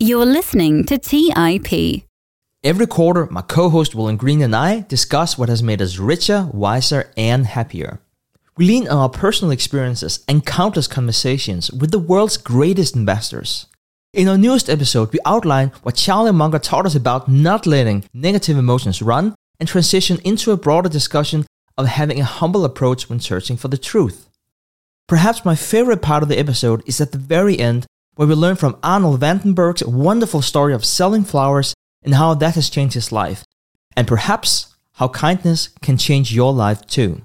You're listening to TIP. Every quarter, my co host William Green and I discuss what has made us richer, wiser, and happier. We lean on our personal experiences and countless conversations with the world's greatest investors. In our newest episode, we outline what Charlie Munger taught us about not letting negative emotions run and transition into a broader discussion of having a humble approach when searching for the truth. Perhaps my favorite part of the episode is at the very end where we learn from Arnold Van den Berg's wonderful story of selling flowers and how that has changed his life, and perhaps how kindness can change your life too.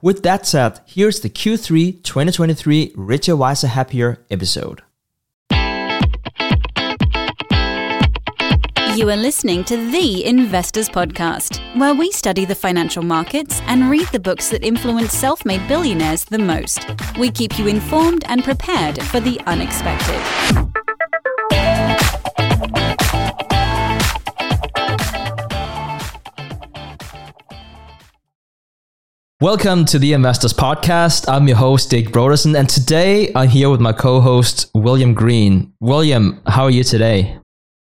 With that said, here's the Q3 2023 Richer, Wiser, Happier episode. You are listening to The Investors Podcast, where we study the financial markets and read the books that influence self made billionaires the most. We keep you informed and prepared for the unexpected. Welcome to the Investors Podcast. I'm your host, Stig Brodersen, and today I'm here with my co host, William Green. William, how are you today?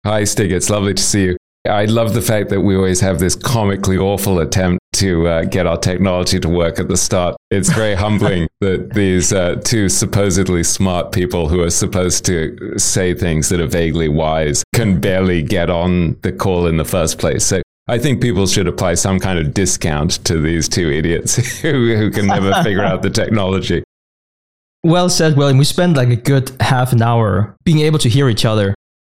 Hi, Stig. It's lovely to see you. I love the fact that we always have this comically awful attempt to uh, get our technology to work at the start. It's very humbling that these uh, two supposedly smart people who are supposed to say things that are vaguely wise can barely get on the call in the first place. So I think people should apply some kind of discount to these two idiots who, who can never figure out the technology. Well said, William. We spent like a good half an hour being able to hear each other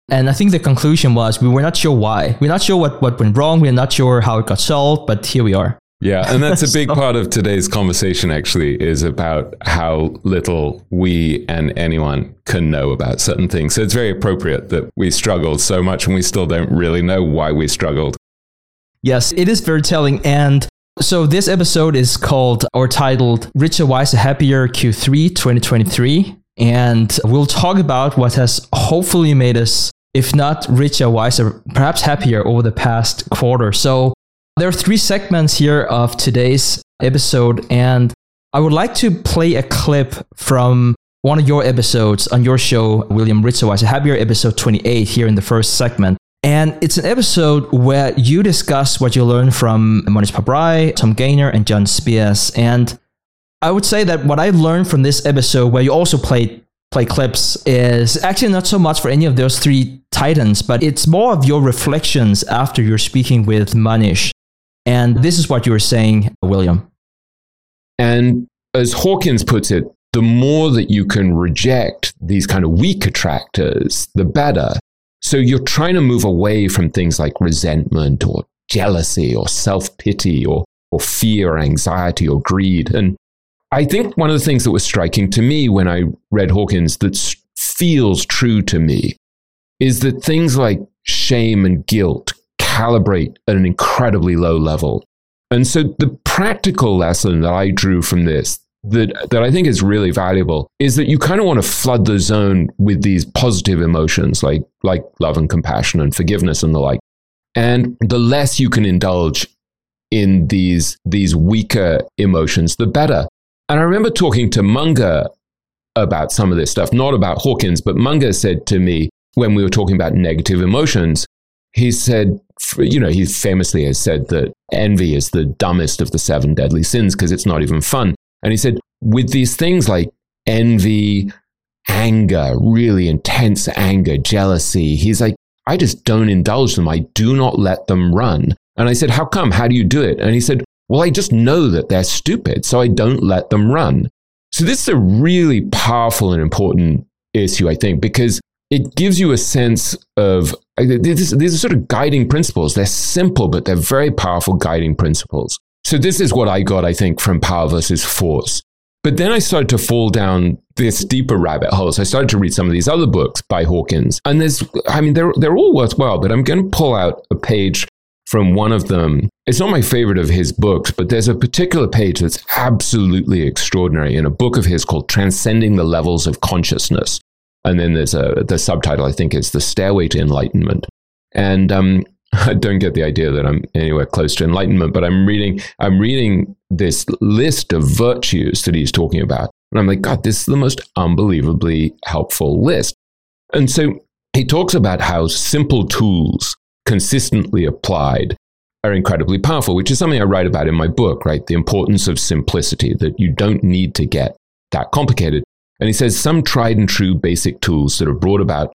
and I think the conclusion was we were not sure why. We're not sure what, what went wrong. We're not sure how it got solved, but here we are. Yeah, and that's a big so, part of today's conversation actually is about how little we and anyone can know about certain things. So it's very appropriate that we struggled so much and we still don't really know why we struggled. Yes, it is very telling. And so this episode is called or titled Richer, Wiser, Happier Q3 2023. And we'll talk about what has hopefully made us if not richer, wiser, perhaps happier over the past quarter. So there are three segments here of today's episode, and I would like to play a clip from one of your episodes on your show, William Richer, Wiser, Happier, episode 28, here in the first segment. And it's an episode where you discuss what you learned from Mohnish Pabrai, Tom Gaynor, and John Spears. And I would say that what I learned from this episode, where you also played play clips is actually not so much for any of those three titans, but it's more of your reflections after you're speaking with Mohnish. And this is what you were saying, William. And as Hawkins puts it, the more that you can reject these kind of weak attractors, the better. So you're trying to move away from things like resentment or jealousy or self pity or, or fear, anxiety, or greed. And I think one of the things that was striking to me when I read Hawkins that feels true to me is that things like shame and guilt calibrate at an incredibly low level. And so the practical lesson that I drew from this that, that I think is really valuable is that you kind of want to flood the zone with these positive emotions like, like love and compassion and forgiveness and the like. And the less you can indulge in these, these weaker emotions, the better. And I remember talking to Munger about some of this stuff, not about Hawkins, but Munger said to me when we were talking about negative emotions, he said, you know, he famously has said that envy is the dumbest of the seven deadly sins because it's not even fun. And he said, with these things like envy, anger, really intense anger, jealousy, he's like, I just don't indulge them. I do not let them run. And I said, How come? How do you do it? And he said, well, I just know that they're stupid, so I don't let them run. So this is a really powerful and important issue, I think, because it gives you a sense of these, are sort of guiding principles. They're simple, but they're very powerful guiding principles. So this is what I got, I think, from power versus force. But then I started to fall down this deeper rabbit hole. So I started to read some of these other books by Hawkins. And there's, I mean, they're, they're all worthwhile, but I'm going to pull out a page from one of them. It's not my favorite of his books, but there's a particular page that's absolutely extraordinary in a book of his called Transcending the Levels of Consciousness. And then there's a the subtitle I think is The Stairway to Enlightenment. And um, I don't get the idea that I'm anywhere close to enlightenment, but I'm reading I'm reading this list of virtues that he's talking about. And I'm like, God, this is the most unbelievably helpful list. And so he talks about how simple tools consistently applied are incredibly powerful, which is something I write about in my book, right? The importance of simplicity, that you don't need to get that complicated. And he says some tried and true basic tools that have brought about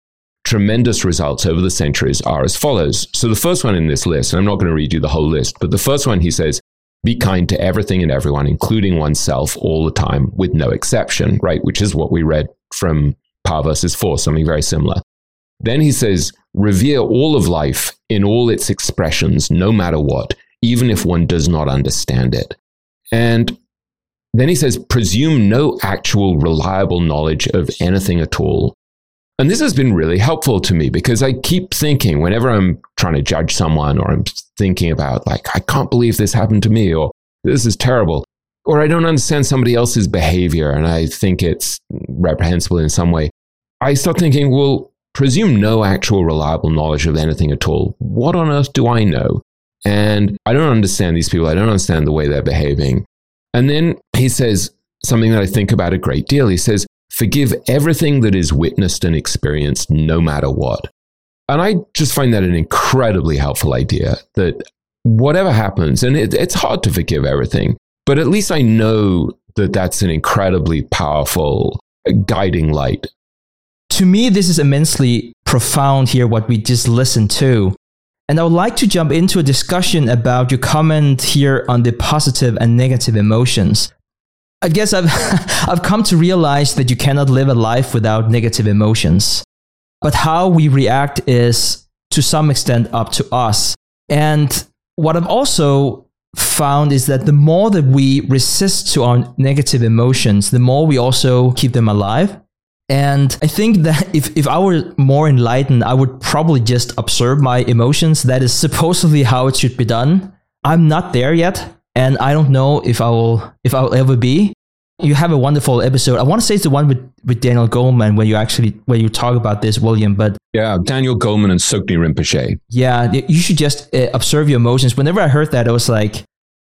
tremendous results over the centuries are as follows. So the first one in this list, and I'm not going to read you the whole list, but the first one he says, be kind to everything and everyone, including oneself all the time with no exception, right? Which is what we read from Power versus Force, something very similar. Then he says, revere all of life in all its expressions, no matter what, even if one does not understand it. And then he says, presume no actual reliable knowledge of anything at all. And this has been really helpful to me because I keep thinking whenever I'm trying to judge someone or I'm thinking about, like, I can't believe this happened to me or this is terrible, or I don't understand somebody else's behavior and I think it's reprehensible in some way, I start thinking, well, presume no actual reliable knowledge of anything at all. What on earth do I know? And I don't understand these people. I don't understand the way they're behaving. And then he says something that I think about a great deal. He says, Forgive everything that is witnessed and experienced, no matter what. And I just find that an incredibly helpful idea that whatever happens, and it, it's hard to forgive everything, but at least I know that that's an incredibly powerful guiding light to me, this is immensely profound here, what we just listened to. And I would like to jump into a discussion about your comment here on the positive and negative emotions. I guess I've, I've come to realize that you cannot live a life without negative emotions. But how we react is to some extent up to us. And what I've also found is that the more that we resist to our negative emotions, the more we also keep them alive. And I think that if, if I were more enlightened, I would probably just observe my emotions. That is supposedly how it should be done. I'm not there yet, and I don't know if I will if I will ever be. You have a wonderful episode. I want to say it's the one with, with Daniel Goleman when you actually when you talk about this, William. But yeah, Daniel Goleman and Tsoknyi Rinpoche. Yeah, you should just uh, observe your emotions. Whenever I heard that, I was like,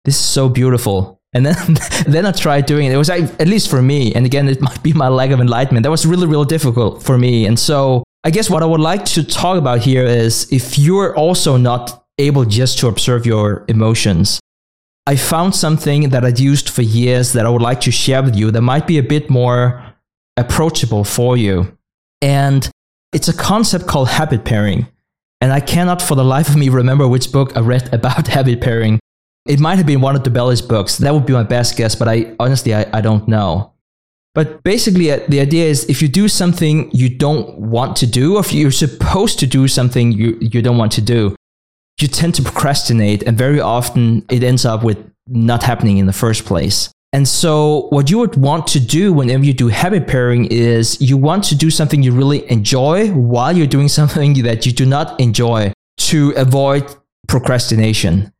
"This is so beautiful." And then, then I tried doing it. It was like, at least for me, and again, it might be my lack of enlightenment. That was really, really difficult for me. And so I guess what I would like to talk about here is if you're also not able just to observe your emotions, I found something that I'd used for years that I would like to share with you that might be a bit more approachable for you. And it's a concept called habit pairing. And I cannot for the life of me remember which book I read about habit pairing. It might have been one of Dobelli's books. That would be my best guess, but I honestly I, I don't know. But basically, uh, the idea is if you do something you don't want to do, or if you're supposed to do something you, you don't want to do, you tend to procrastinate, and very often it ends up with not happening in the first place. And so, what you would want to do whenever you do habit pairing is you want to do something you really enjoy while you're doing something that you do not enjoy to avoid procrastination.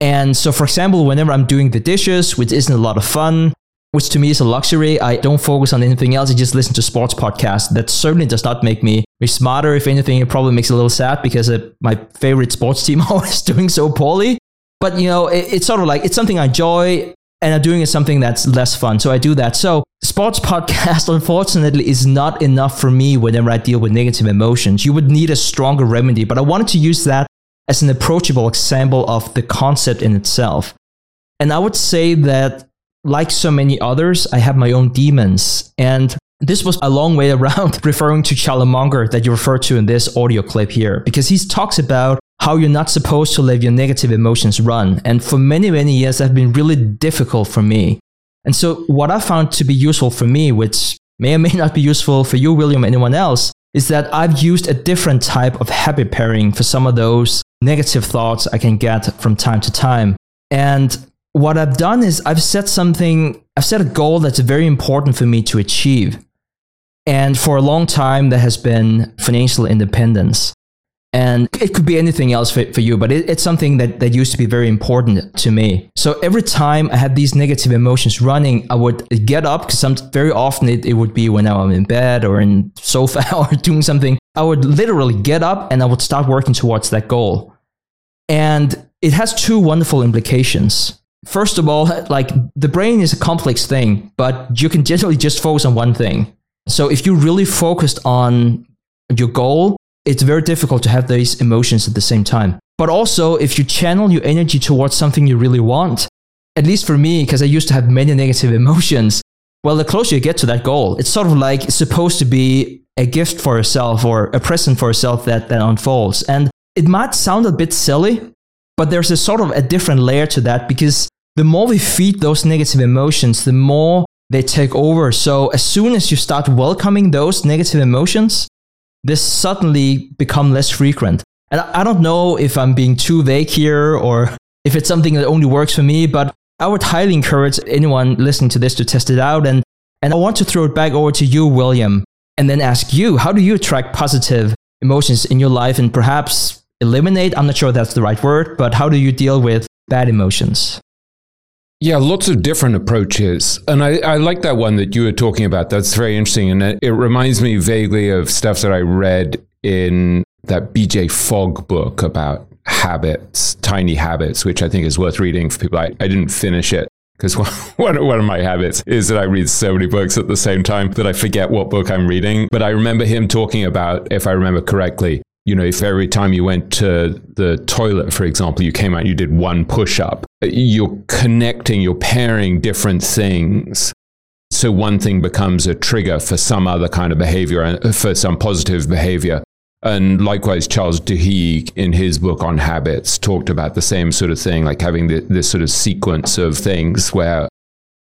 And so, for example, whenever I'm doing the dishes, which isn't a lot of fun, which to me is a luxury, I don't focus on anything else. I just listen to sports podcasts. That certainly does not make me, smarter. If anything, it probably makes it a little sad because uh, my favorite sports team always doing so poorly. But, you know, it, it's sort of like it's something I enjoy and I'm doing something that's less fun. So I do that. So sports podcast, unfortunately, is not enough for me whenever I deal with negative emotions. You would need a stronger remedy, but I wanted to use that as an approachable example of the concept in itself. And I would say that, like so many others, I have my own demons. And this was a long way around referring to Charlie Munger that you refer to in this audio clip here, because he talks about how you're not supposed to let your negative emotions run. And for many, many years, that's been really difficult for me. And so, what I found to be useful for me, which may or may not be useful for you, William, anyone else, is that I've used a different type of habit pairing for some of those negative thoughts I can get from time to time. And what I've done is I've set something, I've set a goal that's very important for me to achieve. And for a long time, that has been financial independence. And it could be anything else for, for you, but it, it's something that, that used to be very important to me. So every time I had these negative emotions running, I would get up because very often it, it would be when I'm in bed or in sofa or doing something. I would literally get up and I would start working towards that goal. And it has two wonderful implications. First of all, like the brain is a complex thing, but you can generally just focus on one thing. So if you really focused on your goal, it's very difficult to have these emotions at the same time. But also, if you channel your energy towards something you really want, at least for me, because I used to have many negative emotions, well, the closer you get to that goal, it's sort of like it's supposed to be a gift for yourself or a present for yourself that then unfolds. And it might sound a bit silly, but there's a sort of a different layer to that because the more we feed those negative emotions, the more they take over. So as soon as you start welcoming those negative emotions, this suddenly become less frequent. And I don't know if I'm being too vague here or if it's something that only works for me, but I would highly encourage anyone listening to this to test it out. And, and I want to throw it back over to you, William, and then ask you, how do you attract positive emotions in your life and perhaps eliminate? I'm not sure that's the right word, but how do you deal with bad emotions? Yeah, lots of different approaches. And I, I, like that one that you were talking about. That's very interesting. And it, it reminds me vaguely of stuff that I read in that BJ Fogg book about habits, tiny habits, which I think is worth reading for people. I, I didn't finish it because one, one of my habits is that I read so many books at the same time that I forget what book I'm reading. But I remember him talking about, if I remember correctly, you know, if every time you went to the toilet, for example, you came out you did one push up, you're connecting, you're pairing different things. So one thing becomes a trigger for some other kind of behavior, uh, for some positive behavior. And likewise, Charles Duhigg, in his book on habits, talked about the same sort of thing, like having the, this sort of sequence of things where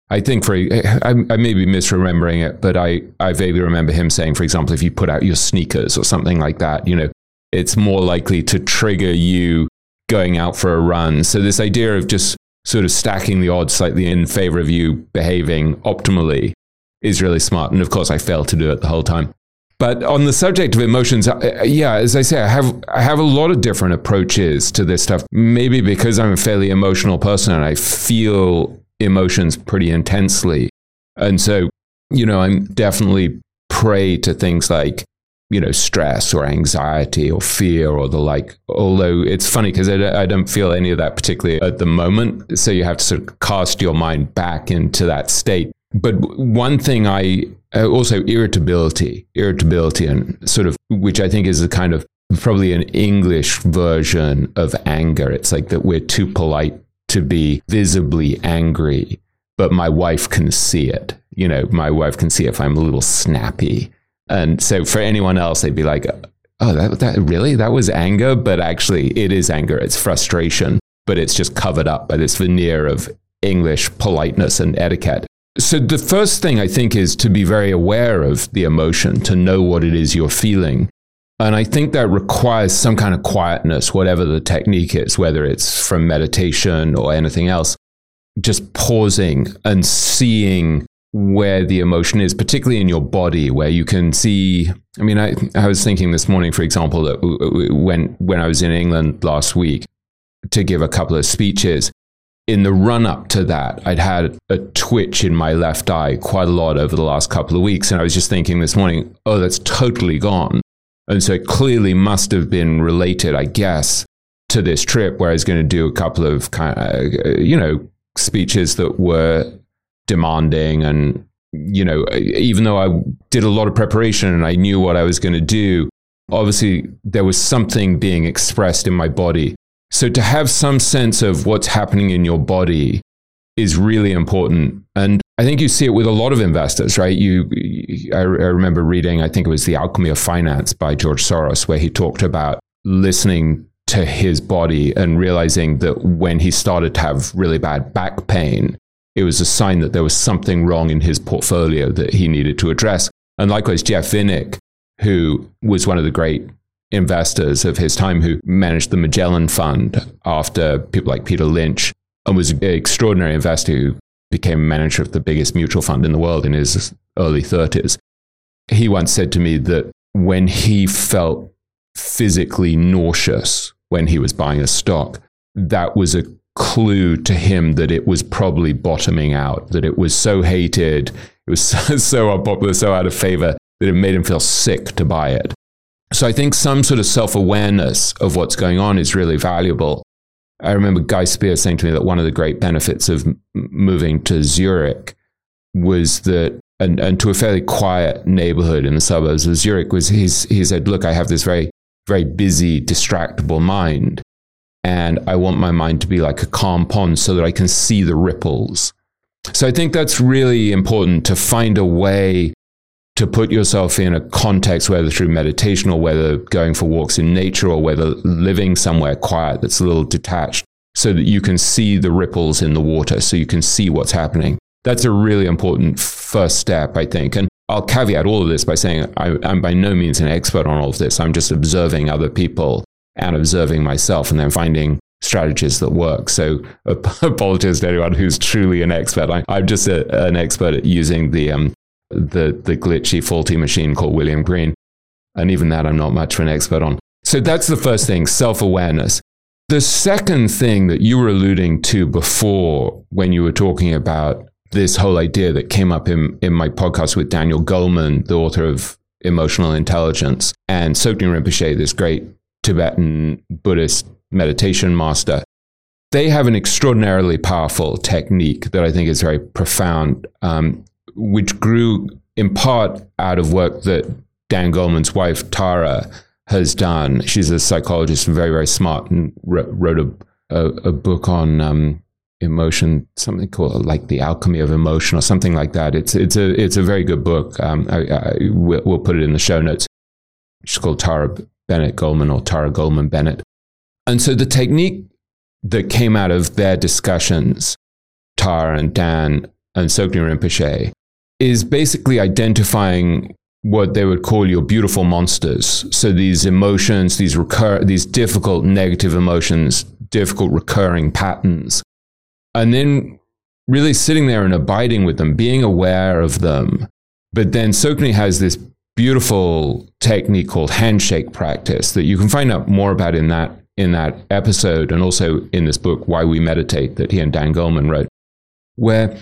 I think for I, I may be misremembering it, but I, I vaguely remember him saying, for example, if you put out your sneakers or something like that, you know, it's more likely to trigger you going out for a run. So, this idea of just sort of stacking the odds slightly in favor of you behaving optimally is really smart. And of course, I failed to do it the whole time. But on the subject of emotions, uh, yeah, as I say, I have I have a lot of different approaches to this stuff. Maybe because I'm a fairly emotional person and I feel emotions pretty intensely, and so you know, I'm definitely prey to things like you know, stress or anxiety or fear or the like. Although it's funny because I, I, don't feel any of that particularly at the moment. So you have to sort of cast your mind back into that state. But one thing I uh, also irritability, irritability, and sort of, which I think is a kind of probably an English version of anger. It's like that we're too polite to be visibly angry, but my wife can see it. You know, my wife can see if I'm a little snappy and so for anyone else, they'd be like, oh, that, that really? That was anger? But actually, it is anger. It's frustration, but it's just covered up by this veneer of English politeness and etiquette. So the first thing I think is to be very aware of the emotion, to know what it is you're feeling. And I think that requires some kind of quietness, whatever the technique is, whether it's from meditation or anything else. Just pausing and seeing where the emotion is, particularly in your body, where you can see. I mean, I, I was thinking this morning, for example, that when, when I was in England last week to give a couple of speeches, in the run up to that, I'd had a twitch in my left eye quite a lot over the last couple of weeks. And I was just thinking this morning, oh, that's totally gone. And so it clearly must have been related, I guess, to this trip where I was going to do a couple of kind of, uh, you know, speeches that were demanding and you know even though i did a lot of preparation and i knew what i was going to do obviously there was something being expressed in my body. So to have some sense of what's happening in your body is really important. And i think you see it with a lot of investors right? You i, I remember reading i think it was the alchemy of finance by george soros where he talked about listening to his body and realizing that when he started to have really bad back pain it was a sign that there was something wrong in his portfolio that he needed to address. And likewise, Jeff Vinik, who was one of the great investors of his time, who managed the Magellan Fund after people like Peter Lynch, and was an extraordinary investor who became manager of the biggest mutual fund in the world in his early 30s. He once said to me that when he felt physically nauseous when he was buying a stock, that was a clue to him that it was probably bottoming out, that it was so hated, it was so, so unpopular, so out of favor that it made him feel sick to buy it. So I think some sort of self awareness of what's going on is really valuable. I remember Guy Spier saying to me that one of the great benefits of moving to Zurich was that and, and to a fairly quiet neighborhood in the suburbs of Zurich was he said, look, I have this very, very busy, distractible mind. And I want my mind to be like a calm pond so that I can see the ripples. So I think that's really important to find a way to put yourself in a context, whether through meditation or whether going for walks in nature or whether living somewhere quiet that's a little detached, so that you can see the ripples in the water, so you can see what's happening. That's a really important first step, I think. And I'll caveat all of this by saying I, am by no means an expert on all of this. I'm just observing other people and observing myself and then finding strategies that work. So apologies to anyone who's truly an expert. I, am just a, an expert at using the um, the, the glitchy, faulty machine called William Green. And even that I'm not much of an expert on. So that's the first thing self awareness. The second thing that you were alluding to before when you were talking about this whole idea that came up in, in my podcast with Daniel Goleman, the author of Emotional Intelligence, and Tsoknyi Rinpoche, this great Tibetan Buddhist meditation master. They have an extraordinarily powerful technique that I think is very profound. Um, which grew in part out of work that Dan Goleman's wife, Tara, has done. She's a psychologist and very, very smart and wrote a, a, a book on um, emotion, something called like the alchemy of emotion or something like that. It's, it's, a, it's a very good book. Um, I, I, we'll, we'll put it in the show notes. She's called Tara Bennett Goleman or Tara Goleman Bennett. And so the technique that came out of their discussions, Tara and Dan and Tsoknyi Rinpoche, is basically identifying what they would call your beautiful monsters. So these emotions, these recur, these difficult negative emotions, difficult recurring patterns, and then really sitting there and abiding with them, being aware of them. But then Tsoknyi has this beautiful technique called handshake practice that you can find out more about in that in that episode and also in this book Why We Meditate that he and Dan Goleman wrote, where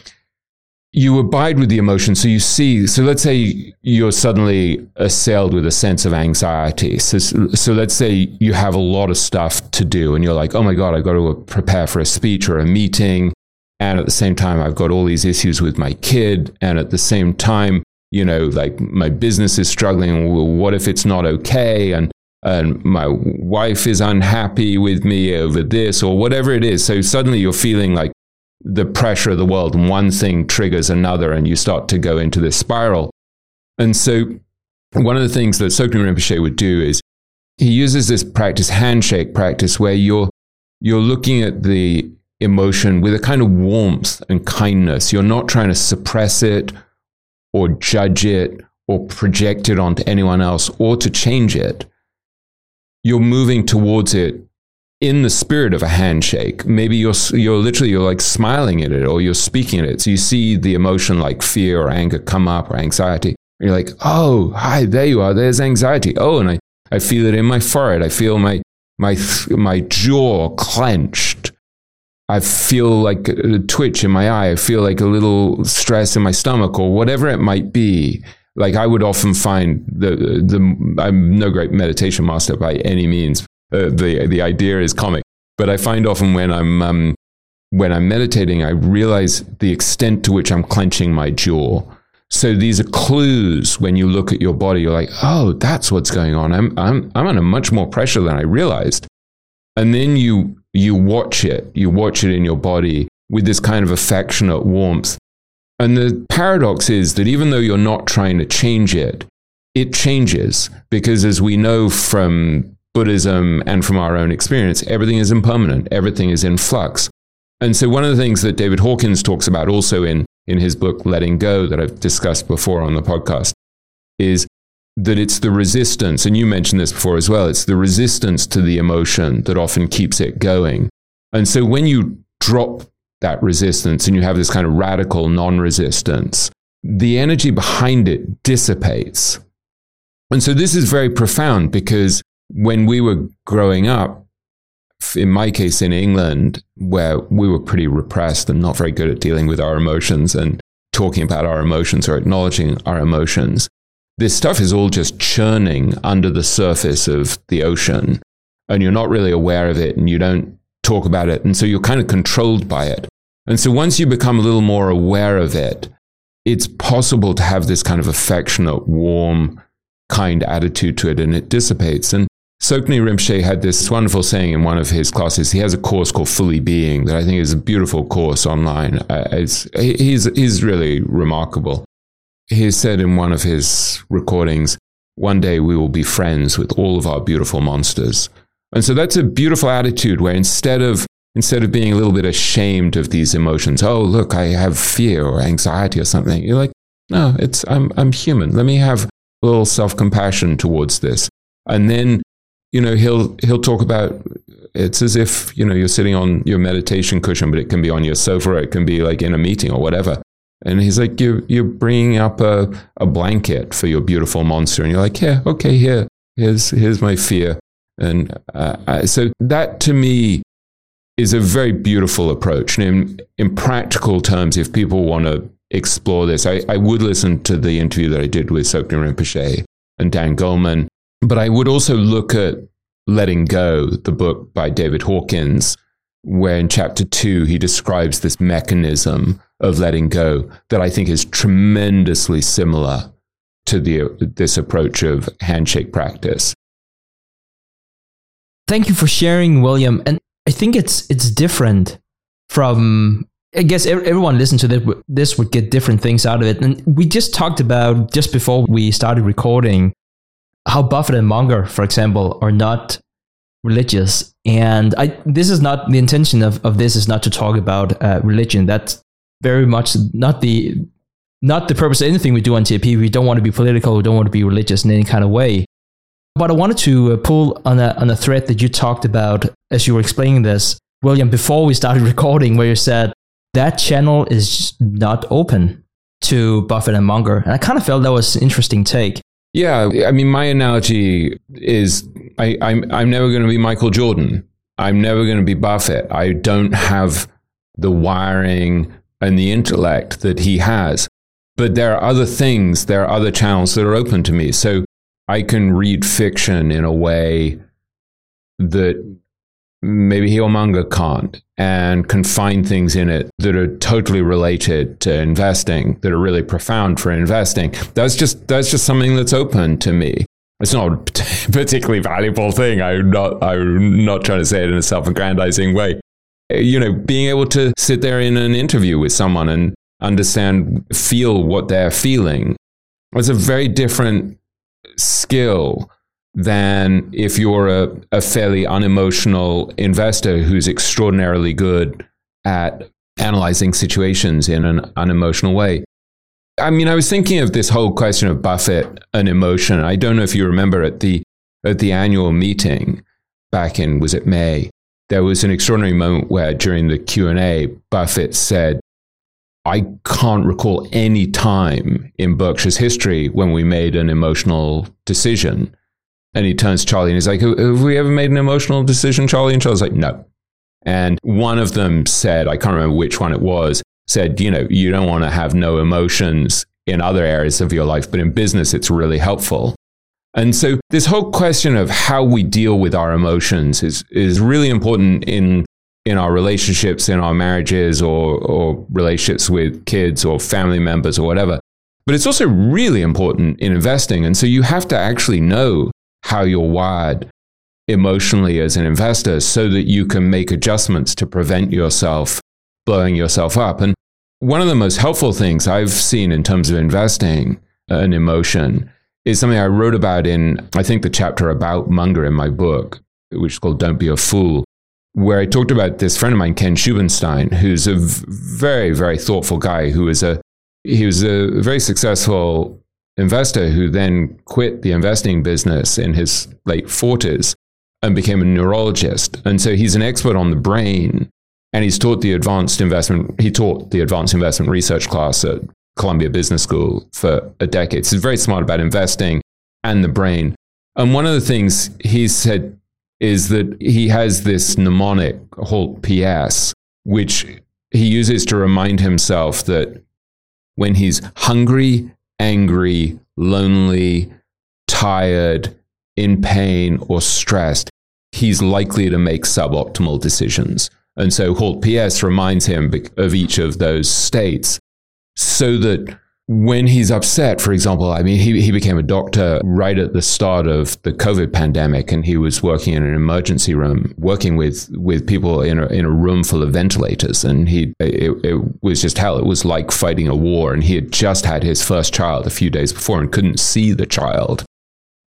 you abide with the emotion. So you see, so let's say you're suddenly assailed with a sense of anxiety. So, so let's say you have a lot of stuff to do and you're like, oh my God, I've got to prepare for a speech or a meeting. And at the same time, I've got all these issues with my kid. And at the same time, you know, like my business is struggling. What if it's not okay? And, and my wife is unhappy with me over this or whatever it is. So suddenly you're feeling like the pressure of the world and one thing triggers another and you start to go into this spiral. And so one of the things that Tsoknyi Rinpoche would do is he uses this practice, handshake practice, where you're, you're looking at the emotion with a kind of warmth and kindness. You're not trying to suppress it or judge it or project it onto anyone else or to change it. You're moving towards it in the spirit of a handshake. Maybe you're you're literally you're like smiling at it or you're speaking at it. So you see the emotion like fear or anger come up or anxiety. You're like, oh, hi, there you are. There's anxiety. Oh, and I, I feel it in my forehead. I feel my my my jaw clenched. I feel like a twitch in my eye. I feel like a little stress in my stomach or whatever it might be. Like I would often find the the I'm no great meditation master by any means, uh, the the idea is comic. But I find often when I'm um, when I'm meditating, I realize the extent to which I'm clenching my jaw. So these are clues when you look at your body. You're like, oh, that's what's going on. I'm I'm I'm under much more pressure than I realized. And then you you watch it. You watch it in your body with this kind of affectionate warmth. And the paradox is that even though you're not trying to change it, it changes because as we know from Buddhism and from our own experience, everything is impermanent, everything is in flux. And so, one of the things that David Hawkins talks about also in, in his book, Letting Go, that I've discussed before on the podcast, is that it's the resistance, and you mentioned this before as well, it's the resistance to the emotion that often keeps it going. And so, when you drop that resistance and you have this kind of radical non resistance, the energy behind it dissipates. And so, this is very profound because when we were growing up, in my case in England, where we were pretty repressed and not very good at dealing with our emotions and talking about our emotions or acknowledging our emotions, this stuff is all just churning under the surface of the ocean. And you're not really aware of it and you don't talk about it. And so you're kind of controlled by it. And so once you become a little more aware of it, it's possible to have this kind of affectionate, warm, kind attitude to it and it dissipates. And Tsoknyi Rinpoche had this wonderful saying in one of his classes. He has a course called Fully Being that I think is a beautiful course online. Uh, he's, he's really remarkable. He said in one of his recordings, one day we will be friends with all of our beautiful monsters. And so that's a beautiful attitude where instead of instead of being a little bit ashamed of these emotions, oh look, I have fear or anxiety or something, you're like, no, it's I'm I'm human. Let me have a little self-compassion towards this. And then, you know, he'll he'll talk about it's as if, you know, you're sitting on your meditation cushion, but it can be on your sofa, it can be like in a meeting or whatever. And he's like, you're, you're bringing up a, a blanket for your beautiful monster. And you're like, yeah, okay, here, here's, here's my fear. And uh, so that to me is a very beautiful approach. And in, in practical terms, if people want to explore this, I, I would listen to the interview that I did with Tsoknyi Rinpoche and Dan Goleman. But I would also look at Letting Go, the book by David Hawkins, where in chapter two, he describes this mechanism of letting go that I think is tremendously similar to the, this approach of handshake practice. Thank you for sharing, William. And I think it's it's different from. I guess everyone listen to this, this would get different things out of it. And we just talked about just before we started recording how Buffett and Munger, for example, are not religious. And I this is not the intention of, of this is not to talk about uh, religion. That's very much not the not the purpose of anything we do on TIP. We don't want to be political. We don't want to be religious in any kind of way. But I wanted to uh, pull on a, on a thread that you talked about as you were explaining this, William, before we started recording, where you said that channel is not open to Buffett and Munger. And I kind of felt that was an interesting take. Yeah, I mean, my analogy is I, I'm, I'm never going to be Michael Jordan. I'm never going to be Buffett. I don't have the wiring and the intellect that he has. But there are other things, there are other channels that are open to me. So I can read fiction in a way that maybe he or Munger can't and can find things in it that are totally related to investing, that are really profound for investing. That's just that's just something that's open to me. It's not a particularly valuable thing. I'm not I'm not trying to say it in a self-aggrandizing way you know, being able to sit there in an interview with someone and understand, feel what they're feeling. It's a very different skill than if you're a, a fairly unemotional investor who's extraordinarily good at analyzing situations in an unemotional way. I mean, I was thinking of this whole question of Buffett and emotion. I don't know if you remember at the at the annual meeting back in was it May there was an extraordinary moment where during the q&a buffett said i can't recall any time in berkshire's history when we made an emotional decision. And he turns to charlie and he's like have we ever made an emotional decision charlie? And charlie's like no. And one of them said i can't remember which one it was said you know you don't want to have no emotions in other areas of your life but in business it's really helpful and so this whole question of how we deal with our emotions is, is really important in, in our relationships, in our marriages or, or relationships with kids or family members or whatever. But it's also really important in investing. And so you have to actually know how you're wired emotionally as an investor so that you can make adjustments to prevent yourself blowing yourself up. And one of the most helpful things I've seen in terms of investing an emotion is something I wrote about in, I think, the chapter about Munger in my book, which is called Don't Be a Fool, where I talked about this friend of mine, Ken Shubin Stein, who's a very, very thoughtful guy who was a, he was a very successful investor who then quit the investing business in his late 40s and became a neurologist. And so he's an expert on the brain and he's taught the advanced investment, he taught the advanced investment research class at Columbia Business School for a decade. So he's very smart about investing and the brain. And one of the things he said is that he has this mnemonic called PS, which he uses to remind himself that when he's hungry, angry, lonely, tired, in pain, or stressed, he's likely to make suboptimal decisions. And so Halt PS reminds him of each of those states so that when he's upset, for example, I mean, he, he became a doctor right at the start of the COVID pandemic, and he was working in an emergency room, working with, with people in a, in a room full of ventilators. And he, it, it was just hell. It was like fighting a war. And he had just had his first child a few days before and couldn't see the child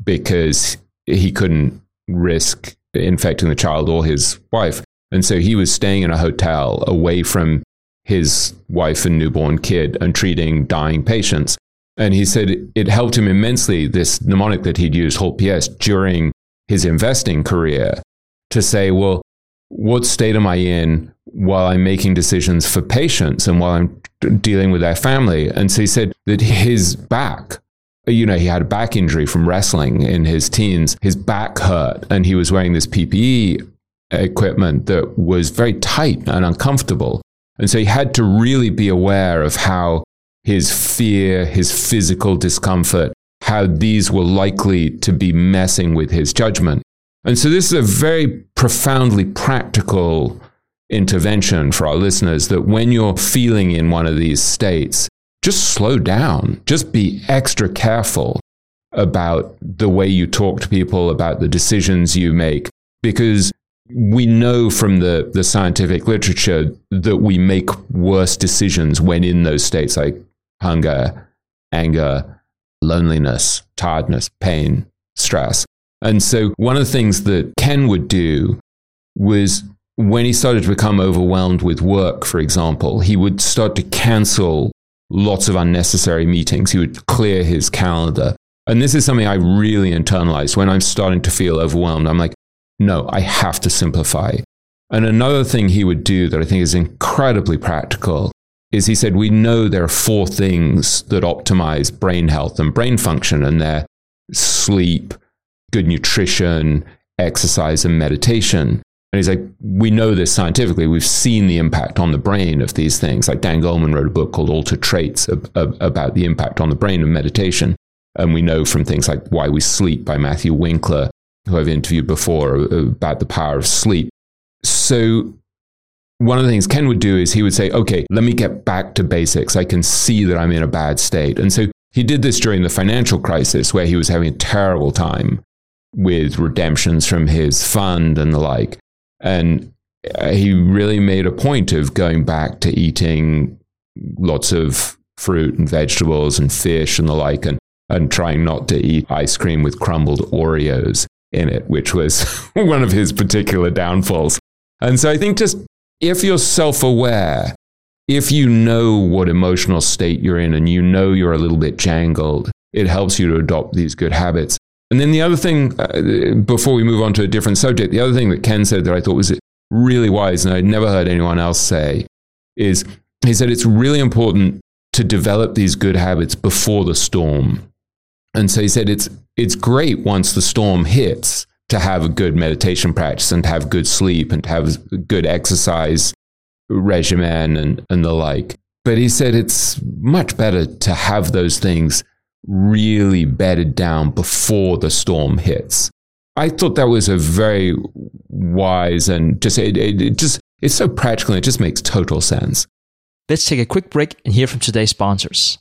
because he couldn't risk infecting the child or his wife. And so he was staying in a hotel away from his wife and newborn kid and treating dying patients. And he said it helped him immensely, this mnemonic that he'd used, Halt PS, during his investing career to say, well, what state am I in while I'm making decisions for patients and while I'm dealing with their family? And so he said that his back, you know, he had a back injury from wrestling in his teens. His back hurt and he was wearing this PPE equipment that was very tight and uncomfortable. And so he had to really be aware of how his fear, his physical discomfort, how these were likely to be messing with his judgment. And so this is a very profoundly practical intervention for our listeners that when you're feeling in one of these states, just slow down, just be extra careful about the way you talk to people, about the decisions you make, because we know from the, the scientific literature that we make worse decisions when in those states like hunger, anger, loneliness, tiredness, pain, stress. And so, one of the things that Ken would do was when he started to become overwhelmed with work, for example, he would start to cancel lots of unnecessary meetings. He would clear his calendar. And this is something I really internalized when I'm starting to feel overwhelmed. I'm like, no, I have to simplify. And another thing he would do that I think is incredibly practical is he said, We know there are four things that optimize brain health and brain function, and they're sleep, good nutrition, exercise, and meditation. And he's like, we know this scientifically. We've seen the impact on the brain of these things. Like Dan Goleman wrote a book called Altered Traits about the impact on the brain of meditation. And we know from things like Why We Sleep by Matthew Walker who I've interviewed before about the power of sleep. So one of the things Ken would do is he would say, okay, let me get back to basics. I can see that I'm in a bad state. And so he did this during the financial crisis where he was having a terrible time with redemptions from his fund and the like. And uh, he really made a point of going back to eating lots of fruit and vegetables and fish and the like and, and trying not to eat ice cream with crumbled Oreos in it, which was one of his particular downfalls. And so I think just if you're self aware, if you know what emotional state you're in and you know you're a little bit jangled, it helps you to adopt these good habits. And then the other thing, uh, before we move on to a different subject, the other thing that Ken said that I thought was really wise, and I'd never heard anyone else say, is he said it's really important to develop these good habits before the storm. And so he said it's it's great once the storm hits to have a good meditation practice and to have good sleep and to have good exercise regimen and, and the like. But he said it's much better to have those things really bedded down before the storm hits. I thought that was a very wise and just it, it, it just it's so practical. and It just makes total sense. Let's take a quick break and hear from today's sponsors.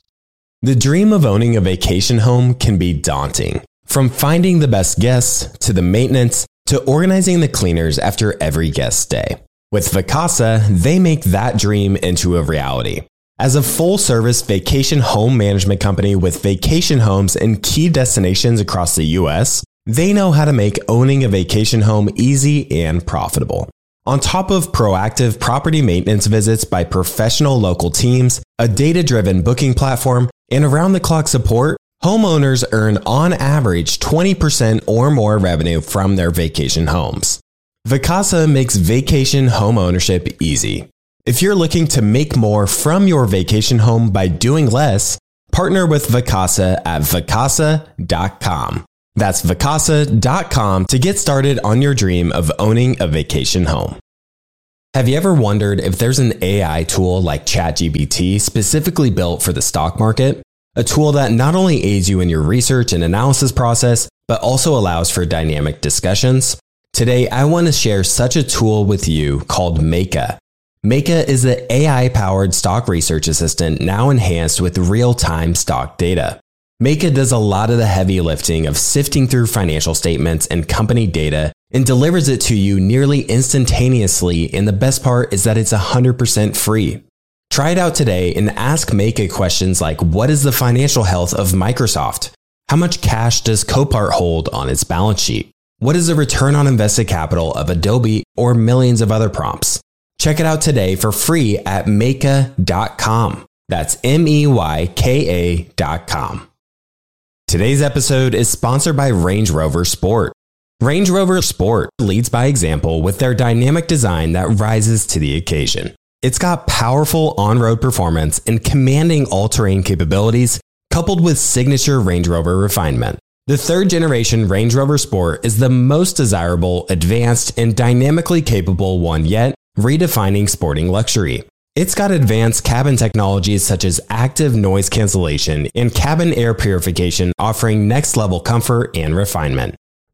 The dream of owning a vacation home can be daunting. From finding the best guests to the maintenance to organizing the cleaners after every guest stay. With Vacasa, they make that dream into a reality. As a full service vacation home management company with vacation homes in key destinations across the US, they know how to make owning a vacation home easy and profitable. On top of proactive property maintenance visits by professional local teams, a data driven booking platform, and around the clock support, homeowners earn on average 20% or more revenue from their vacation homes. Vacasa makes vacation home ownership easy. If you're looking to make more from your vacation home by doing less, partner with Vacasa at vacasa.com. That's vacasa.com to get started on your dream of owning a vacation home. Have you ever wondered if there's an AI tool like ChatGPT specifically built for the stock market? A tool that not only aids you in your research and analysis process, but also allows for dynamic discussions? Today, I want to share such a tool with you called Meyka. Meyka is an AI powered stock research assistant now enhanced with real time stock data. Meyka does a lot of the heavy lifting of sifting through financial statements and company data and delivers it to you nearly instantaneously. And the best part is that it's 100% free. Try it out today and ask Meyka questions like What is the financial health of Microsoft? How much cash does Copart hold on its balance sheet? What is the return on invested capital of Adobe or millions of other prompts? Check it out today for free at Meyka.com. That's M E Y K A.com. Today's episode is sponsored by Range Rover Sport. Range Rover Sport leads by example with their dynamic design that rises to the occasion. It's got powerful on road performance and commanding all terrain capabilities, coupled with signature Range Rover refinement. The third generation Range Rover Sport is the most desirable, advanced, and dynamically capable one yet, redefining sporting luxury. It's got advanced cabin technologies such as active noise cancellation and cabin air purification, offering next level comfort and refinement.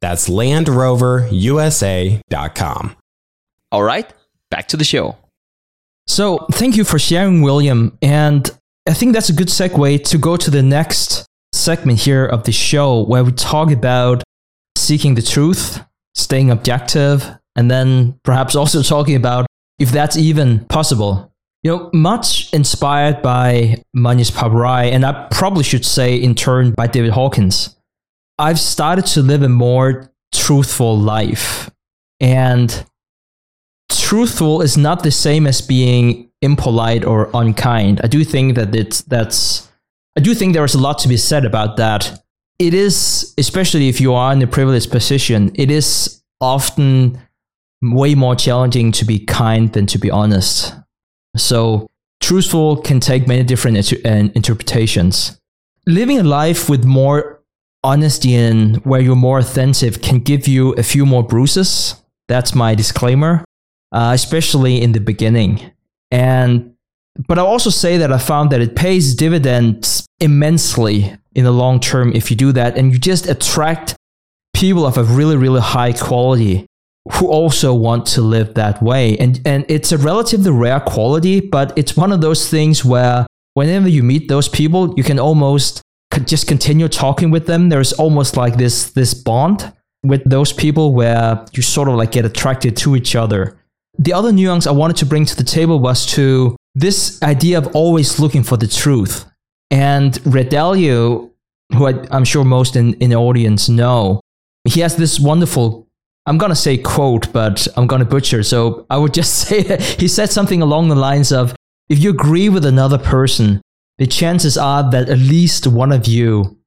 That's LandRoverUSA.com. All right, back to the show. So, thank you for sharing, William. And I think that's a good segue to go to the next segment here of the show where we talk about seeking the truth, staying objective, and then perhaps also talking about if that's even possible. You know, much inspired by Mohnish Pabrai, and I probably should say in turn by David Hawkins, I've started to live a more truthful life. And truthful is not the same as being impolite or unkind. I do think that it's that's I do think there is a lot to be said about that it is, especially if you are in a privileged position, it is often way more challenging to be kind than to be honest. So, truthful can take many different inter- uh, interpretations. Living a life with more honesty and where you're more authentic can give you a few more bruises. That's my disclaimer, uh, especially in the beginning. And but I'll also say that I found that it pays dividends immensely in the long term if you do that and you just attract people of a really really high quality who also want to live that way and and it's a relatively rare quality but it's one of those things where whenever you meet those people you can almost just continue talking with them there's almost like this this bond with those people where you sort of like get attracted to each other the other nuance i wanted to bring to the table was to this idea of always looking for the truth and Ray Dalio, who I, am sure most in, in the audience know, he has this wonderful, I'm going to say quote, but I'm going to butcher. So I would just say that he said something along the lines of if you agree with another person, the chances are that at least one of you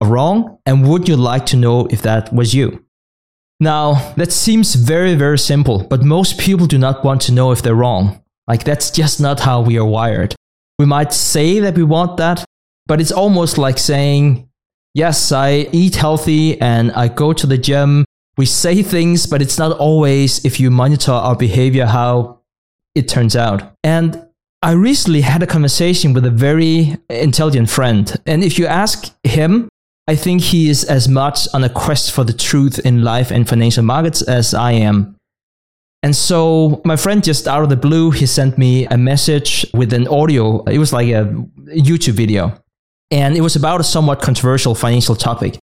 are wrong. And would you like to know if that was you? Now, that seems very, very simple, but most people do not want to know if they're wrong. Like, that's just not how we are wired. We might say that we want that, but it's almost like saying, yes, I eat healthy and I go to the gym. We say things, but it's not always, if you monitor our behavior, how it turns out. And I recently had a conversation with a very intelligent friend. And if you ask him, I think he is as much on a quest for the truth in life and financial markets as I am. And so my friend just out of the blue, he sent me a message with an audio. It was like a YouTube video. And it was about a somewhat controversial financial topic.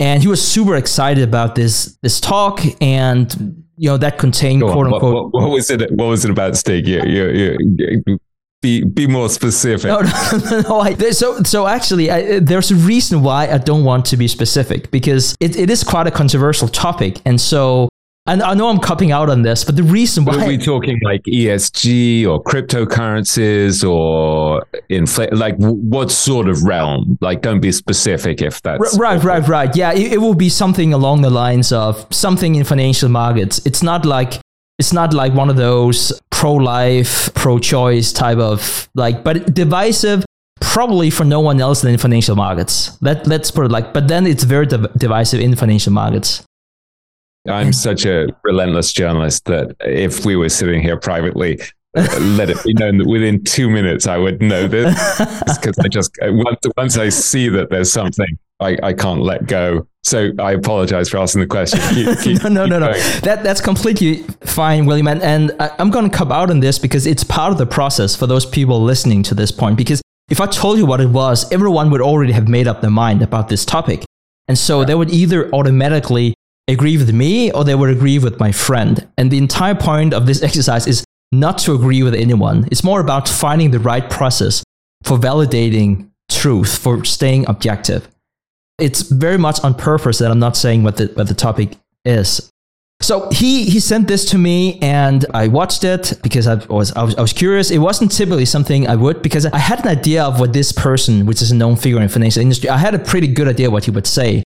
And he was super excited about this this talk and you know that contained Go quote on, unquote what, what, what, was it what was it about Stig? Yeah, yeah, yeah. Be, be more specific. No, no, no. no I, so, so actually, I, there's a reason why I don't want to be specific because it, it is quite a controversial topic, and so and I know I'm cupping out on this, but the reason why are we talking like ESG or cryptocurrencies or inflate? Like what sort of realm? Like, don't be specific if that's right, right, right. Yeah, it, it will be something along the lines of something in financial markets. It's not like It's not like one of those pro-life, pro-choice type of like, but divisive probably for no one else than financial markets. Let let's put it like, but then it's very div- divisive in financial markets. I'm such a relentless journalist that if we were sitting here privately, let it be known that within two minutes I would know this because I just uh, once once I see that there's something, I, I can't let go. So I apologize for asking the question. Keep, keep, no, no, no, no. That that's completely fine, William. And, and I, I'm going to come out on this because it's part of the process for those people listening to this point. Because if I told you what it was, everyone would already have made up their mind about this topic. And so they would either automatically agree with me or they would agree with my friend. And the entire point of this exercise is not to agree with anyone. It's more about finding the right process for validating truth, for staying objective. It's very much on purpose that I'm not saying what the, what the topic is. So he he sent this to me and I watched it because I was, I was I was curious. It wasn't typically something I would because I had an idea of what this person, which is a known figure in financial industry, I had a pretty good idea what he would say.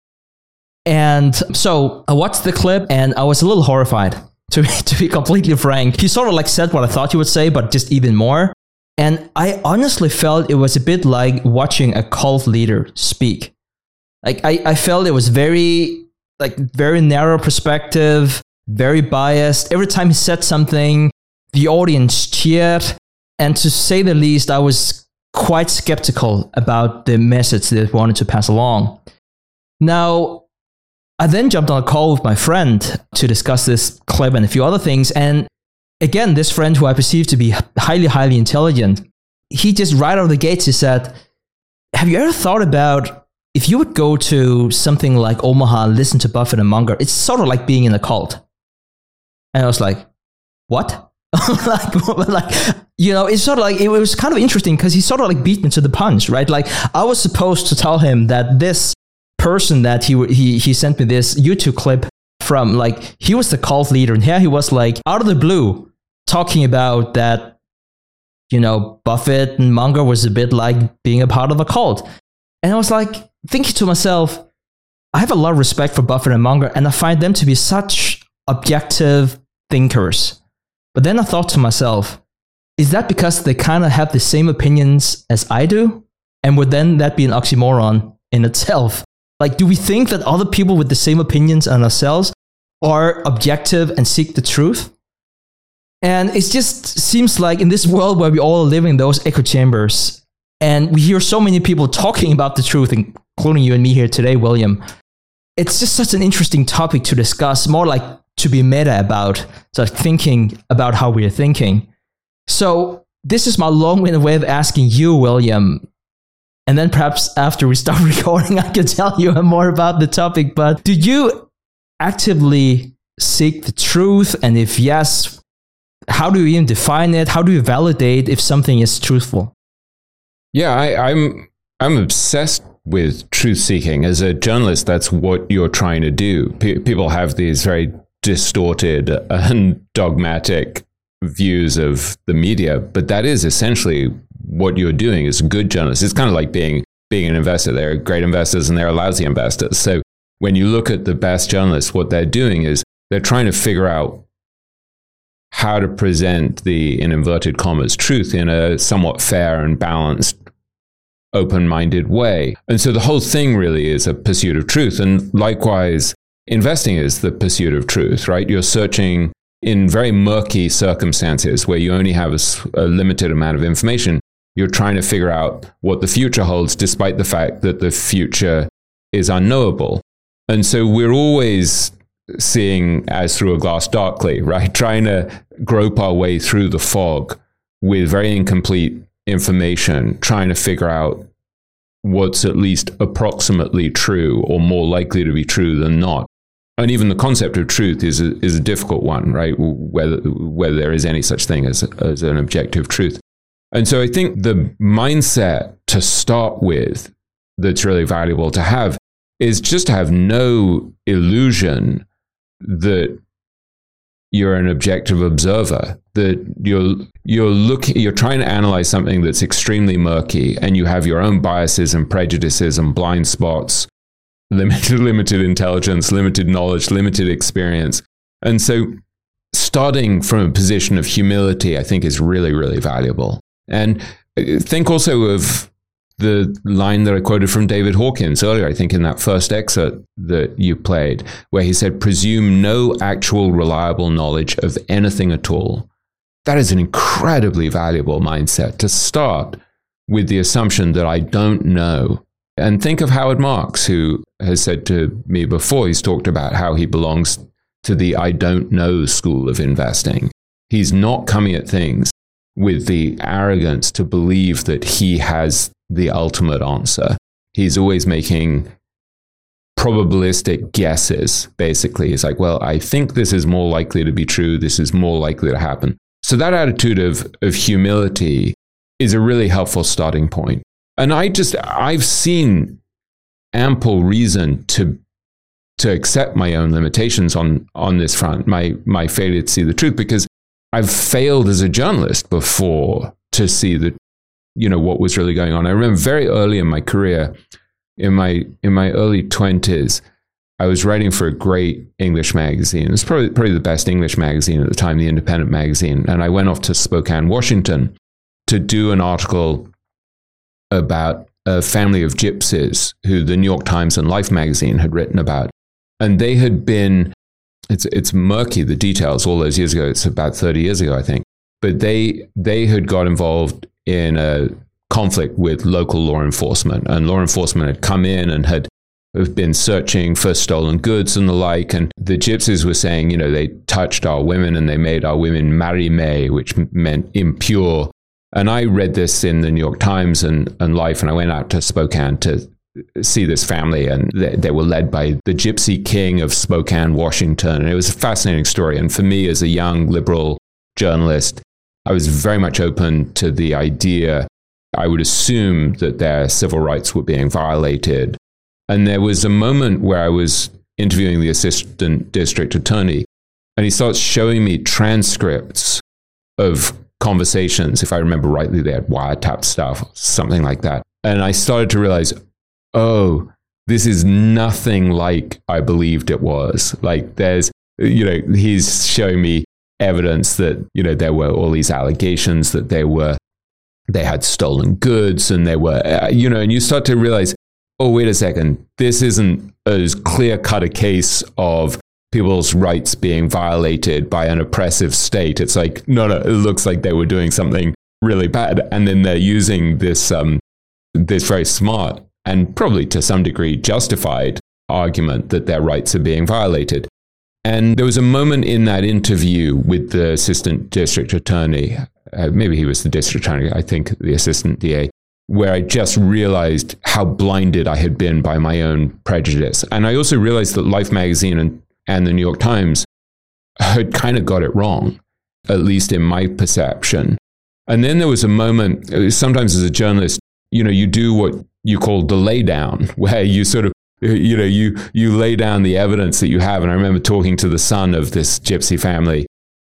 And so I watched the clip and I was a little horrified to be, to be completely frank. He sort of like said what I thought he would say, but just even more. And I honestly felt it was a bit like watching a cult leader speak. Like I, I felt it was very like very narrow perspective, very biased. Every time he said something, the audience cheered. And to say the least, I was quite skeptical about the message that wanted to pass along. Now, I then jumped on a call with my friend to discuss this clip and a few other things. And again, this friend who I perceive to be highly, highly intelligent, he just right out of the gates, he said, Have you ever thought about if you would go to something like Omaha and listen to Buffett and Munger? It's sort of like being in a cult. And I was like, What? like, like, you know, it's sort of like, it was kind of interesting because he sort of like beat me to the punch, right? Like, I was supposed to tell him that this person that he he he sent me this YouTube clip from. Like he was the cult leader, and here he was like out of the blue talking about that. You know, Buffett and Munger was a bit like being a part of a cult, and I was like thinking to myself, I have a lot of respect for Buffett and Munger, and I find them to be such objective thinkers. But then I thought to myself, is that because they kind of have the same opinions as I do? And would then that be an oxymoron in itself? Like, do we think that other people with the same opinions on ourselves are objective and seek the truth? And it just seems like in this world where we all live in those echo chambers, and we hear so many people talking about the truth, including you and me here today, William. It's just such an interesting topic to discuss, more like to be meta about, so thinking about how we are thinking. So, this is my long winded way of asking you, William, and then perhaps after we start recording, I can tell you more about the topic. But do you actively seek the truth? And if yes, how do you even define it? How do you validate if something is truthful? Yeah, I, I'm I'm obsessed with truth seeking. As a journalist, that's what you're trying to do. P- people have these very distorted and dogmatic views of the media, but that is essentially what you're doing a good journalist. It's kind of like being being an investor. There are great investors and there are lousy investors. So when you look at the best journalists, what they're doing is they're trying to figure out how to present the, in inverted commas, truth in a somewhat fair and balanced, open minded way. And so the whole thing really is a pursuit of truth. And likewise, investing is the pursuit of truth, right? You're searching in very murky circumstances where you only have a, a limited amount of information you're trying to figure out what the future holds, despite the fact that the future is unknowable. And so we're always seeing as through a glass darkly, right? Trying to grope our way through the fog with very incomplete information, trying to figure out what's at least approximately true or more likely to be true than not. And even the concept of truth is a, is a difficult one, right? Whether, whether there is any such thing as, as an objective truth. And so I think the mindset to start with that's really valuable to have is just to have no illusion that you're an objective observer that you're you're looking you're trying to analyze something that's extremely murky and you have your own biases and prejudices and blind spots limited limited intelligence limited knowledge limited experience and so starting from a position of humility, I think, is really, really valuable. And uh, think also of the line that I quoted from David Hawkins earlier, I think in that first excerpt that you played, where he said, presume no actual reliable knowledge of anything at all. That is an incredibly valuable mindset to start with the assumption that I don't know. And think of Howard Marks, who has said to me before, he's talked about how he belongs to the I don't know school of investing. He's not coming at things with the arrogance to believe that he has the ultimate answer. He's always making probabilistic guesses, basically. He's like, well, I think this is more likely to be true. This is more likely to happen. So that attitude of, of humility is a really helpful starting point. And I just, I've seen ample reason to to accept my own limitations on on this front, my my failure to see the truth, because I've failed as a journalist before to see the you know what was really going on. I remember very early in my career, in my in my early twenties, I was writing for a great English magazine. It was probably probably the best English magazine at the time, the Independent magazine. And I went off to Spokane, Washington, to do an article about a family of gypsies who the New York Times and Life magazine had written about, and they had been. It's it's murky the details all those years ago. It's about thirty years ago, I think. But they they had got involved in a conflict with local law enforcement. And law enforcement had come in and had been searching for stolen goods and the like. And the gypsies were saying, you know, they touched our women and they made our women marimé, which meant impure. And I read this in the New York Times and, and Life, and I went out to Spokane to see this family, and they, they, were led by the Gypsy King of Spokane, Washington. And it was a fascinating story. And for me, as a young liberal journalist, I was very much open to the idea. I would assume that their civil rights were being violated. And there was a moment where I was interviewing the assistant district attorney, and he starts showing me transcripts of conversations. If I remember rightly, they had wiretap stuff, something like that. And I started to realize, oh, this is nothing like I believed it was. Like, there's, you know, he's showing me evidence that you know there were all these allegations that they were they had stolen goods and they were uh, you know and you start to realize oh wait a second this isn't as clear cut a case of people's rights being violated by an oppressive state. It's like no no it looks like they were doing something really bad. And then they're using this um this very smart and probably to some degree justified argument that their rights are being violated. And there was a moment in that interview with the assistant district attorney, uh, maybe he was the district attorney, I think the assistant DA, where I just realized how blinded I had been by my own prejudice. And I also realized that Life magazine and, and the New York Times had kind of got it wrong, at least in my perception. And then there was a moment, sometimes as a journalist, you know, you do what you call the laydown, where you sort of you know, you you lay down the evidence that you have. And I remember talking to the son of this gypsy family.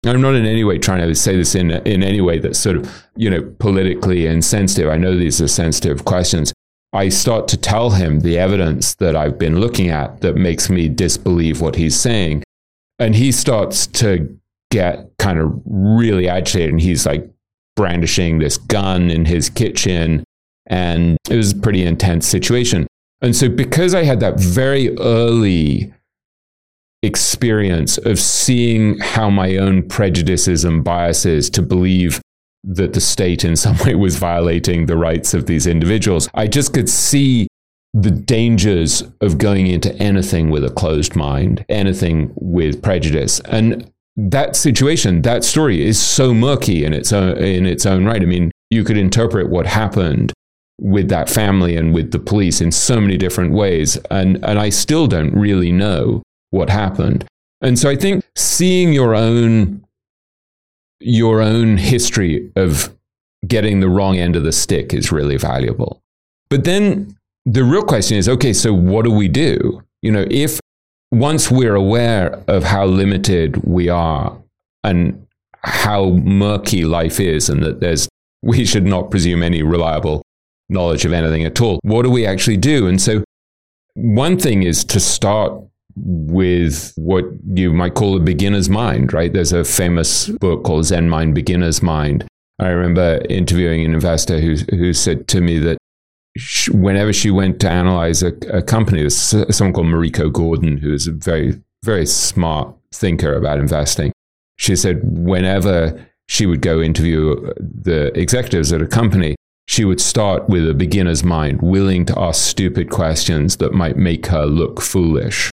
I'm not in any way trying to say this in in any way that's sort of you know politically insensitive. I know these are sensitive questions. I start to tell him the evidence that I've been looking at that makes me disbelieve what he's saying, and he starts to get kind of really agitated. And he's like brandishing this gun in his kitchen, and it was a pretty intense situation. And so, because I had that very early experience of seeing how my own prejudices and biases to believe that the state in some way was violating the rights of these individuals, I just could see the dangers of going into anything with a closed mind, anything with prejudice. And that situation, that story is so murky in its own, in its own right. I mean, you could interpret what happened with that family and with the police in so many different ways. And, and I still don't really know what happened. And so I think seeing your own, your own history of getting the wrong end of the stick is really valuable. But then the real question is okay, so what do we do? You know, if once we're aware of how limited we are and how murky life is, and that there's, we should not presume any reliable knowledge of anything at all. What do we actually do? And so, one thing is to start with what you might call a beginner's mind, right? There's a famous book called Zen Mind, Beginner's Mind. I remember interviewing an investor who, who said to me that she, whenever she went to analyze a, a company, someone called Mariko Gordon, who is a very, very smart thinker about investing. She said whenever she would go interview the executives at a company, she would start with a beginner's mind, willing to ask stupid questions that might make her look foolish.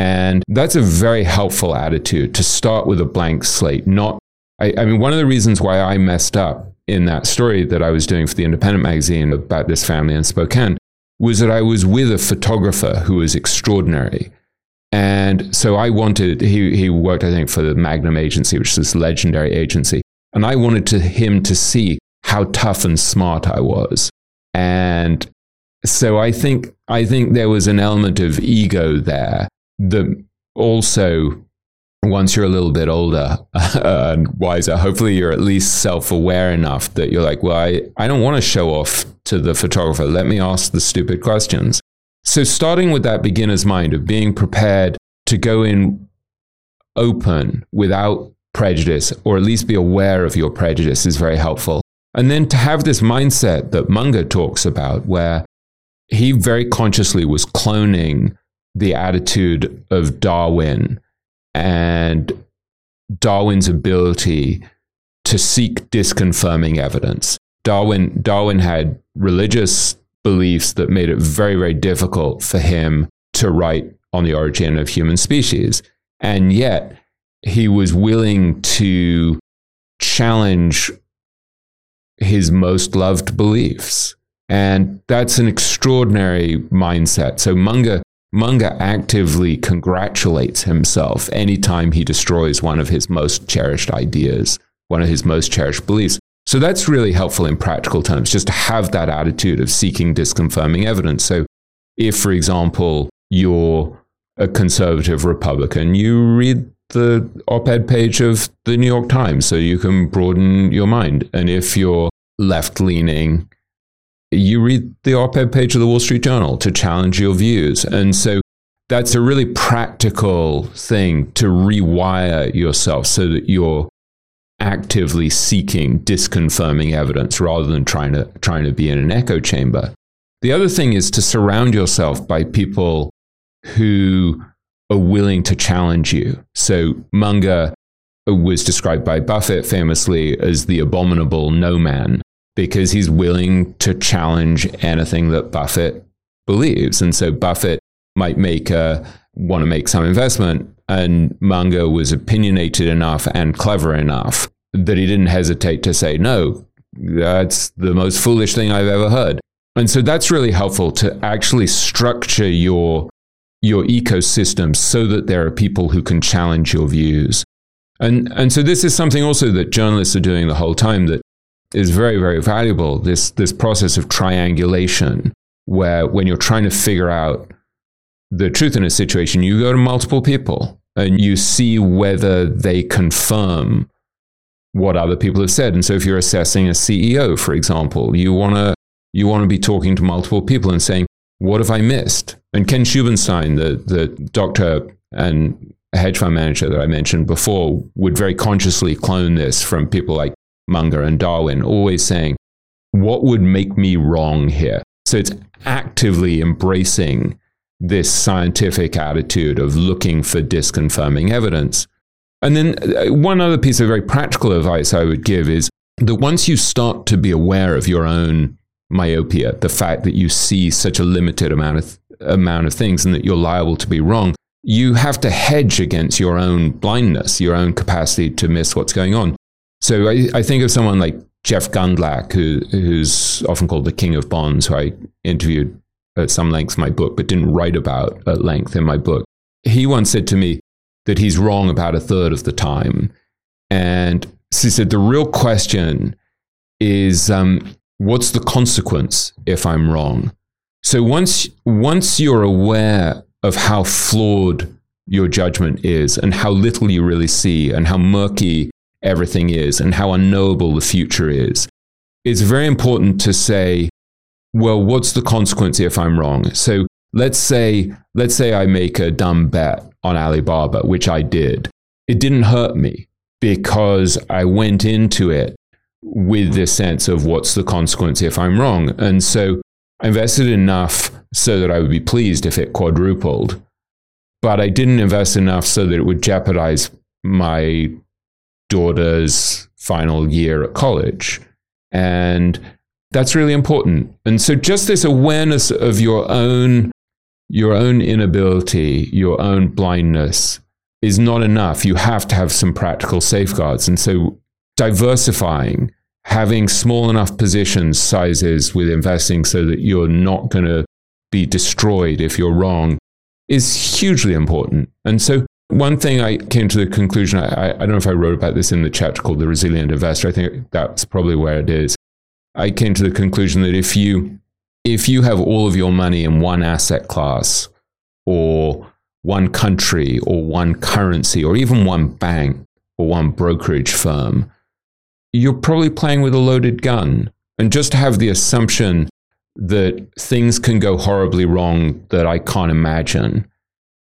And that's a very helpful attitude to start with a blank slate. Not, I, I, mean, one of the reasons why I messed up in that story that I was doing for the Independent magazine about this family in Spokane was that I was with a photographer who was extraordinary. And so I wanted, he, he worked, I think, for the Magnum Agency, which is this legendary agency. And I wanted to, him to see how tough and smart I was. And so I think, I think there was an element of ego there that also, once you're a little bit older and wiser, hopefully you're at least self aware enough that you're like, well, I, I don't want to show off to the photographer. Let me ask the stupid questions. So, starting with that beginner's mind of being prepared to go in open without prejudice, or at least be aware of your prejudice, is very helpful. And then to have this mindset that Munger talks about, where he very consciously was cloning the attitude of Darwin and Darwin's ability to seek disconfirming evidence. Darwin, Darwin had religious beliefs that made it very, very difficult for him to write on the origin of human species. And yet, he was willing to challenge his most loved beliefs. And that's an extraordinary mindset. So Munger, Munger actively congratulates himself anytime he destroys one of his most cherished ideas, one of his most cherished beliefs. So that's really helpful in practical terms, just to have that attitude of seeking disconfirming evidence. So if, for example, you're a conservative Republican, you read the op ed page of the New York Times so you can broaden your mind. And if you're left leaning, you read the op ed page of the Wall Street Journal to challenge your views. And so that's a really practical thing to rewire yourself so that you're actively seeking disconfirming evidence rather than trying to trying to be in an echo chamber. The other thing is to surround yourself by people who are willing to challenge you. So Munger was described by Buffett famously as the abominable no man because he's willing to challenge anything that Buffett believes. And so Buffett might make a want to make some investment and Munger was opinionated enough and clever enough that he didn't hesitate to say, no, that's the most foolish thing I've ever heard. And so that's really helpful to actually structure your, your ecosystem so that there are people who can challenge your views. And, and so this is something also that journalists are doing the whole time that is very, very valuable. This, this process of triangulation, where when you're trying to figure out the truth in a situation, you go to multiple people and you see whether they confirm what other people have said. And so if you're assessing a CEO, for example, you want to you want to be talking to multiple people and saying, what have I missed? And Ken Shubin Stein, the, the doctor and hedge fund manager that I mentioned before, would very consciously clone this from people like Munger and Darwin, always saying, what would make me wrong here? So it's actively embracing this scientific attitude of looking for disconfirming evidence. And then uh, one other piece of very practical advice I would give is that once you start to be aware of your own myopia, the fact that you see such a limited amount of amount of things and that you're liable to be wrong, you have to hedge against your own blindness, your own capacity to miss what's going on. So I, I think of someone like Jeff Gundlach, who, who's often called the king of bonds, who I interviewed at some length in my book, but didn't write about at length in my book. He once said to me that he's wrong about a third of the time. And he said, the real question is um, what's the consequence if I'm wrong? So once, once you're aware of how flawed your judgment is and how little you really see and how murky everything is and how unknowable the future is, it's very important to say, well, what's the consequence if I'm wrong? So let's say let's say I make a dumb bet on Alibaba, which I did. It didn't hurt me because I went into it with this sense of what's the consequence if I'm wrong. And so I invested enough so that I would be pleased if it quadrupled. But I didn't invest enough so that it would jeopardize my daughter's final year at college. And that's really important. And so just this awareness of your own your own inability, your own blindness is not enough. You have to have some practical safeguards. And so diversifying, having small enough positions sizes with investing so that you're not going to be destroyed if you're wrong is hugely important. And so one thing I came to the conclusion, I, I, don't know if I wrote about this in the chapter called The Resilient Investor. I think that's probably where it is. I came to the conclusion that if you if you have all of your money in one asset class or one country or one currency or even one bank or one brokerage firm, you're probably playing with a loaded gun. And just have the assumption that things can go horribly wrong that I can't imagine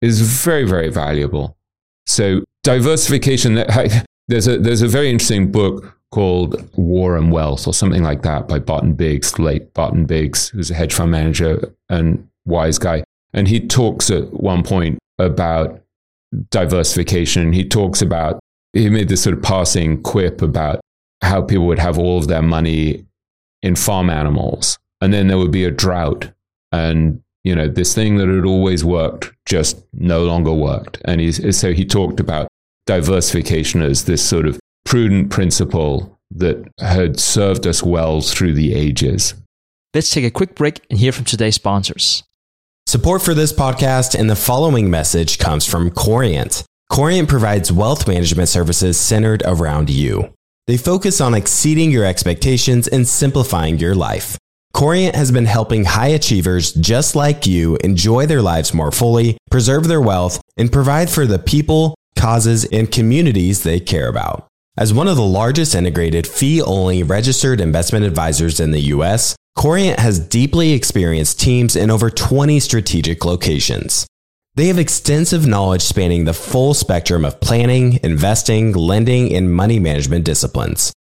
is very, very valuable. So diversification, there's a, there's a very interesting book called War and Wealth or something like that by Barton Biggs, late Barton Biggs, who's a hedge fund manager and wise guy. And he talks at one point about diversification. He talks about, he made this sort of passing quip about how people would have all of their money in farm animals. And then there would be a drought. And, you know, this thing that had always worked just no longer worked. And he's, so he talked about diversification as this sort of prudent principle that had served us well through the ages. Let's take a quick break and hear from today's sponsors. Support for this podcast and the following message comes from Corient. Corient provides wealth management services centered around you. They focus on exceeding your expectations and simplifying your life. Corient has been helping high achievers just like you enjoy their lives more fully, preserve their wealth, and provide for the people, causes, and communities they care about. As one of the largest integrated fee only registered investment advisors in the US, Corient has deeply experienced teams in over 20 strategic locations. They have extensive knowledge spanning the full spectrum of planning, investing, lending, and money management disciplines.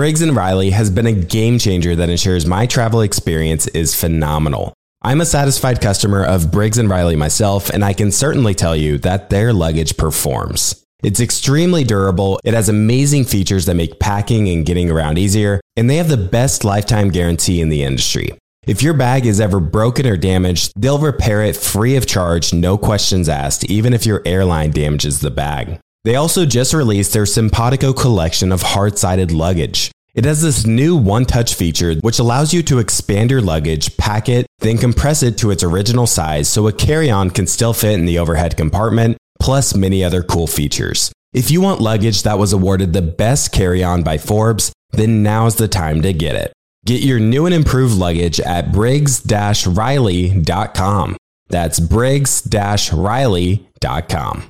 Briggs & Riley has been a game changer that ensures my travel experience is phenomenal. I'm a satisfied customer of Briggs & Riley myself, and I can certainly tell you that their luggage performs. It's extremely durable. It has amazing features that make packing and getting around easier, and they have the best lifetime guarantee in the industry. If your bag is ever broken or damaged, they'll repair it free of charge, no questions asked, even if your airline damages the bag. They also just released their Simpatico collection of hard sided luggage. It has this new one touch feature which allows you to expand your luggage, pack it, then compress it to its original size so a carry on can still fit in the overhead compartment plus many other cool features. If you want luggage that was awarded the best carry on by Forbes, then now's the time to get it. Get your new and improved luggage at briggs riley.com. That's briggs riley.com.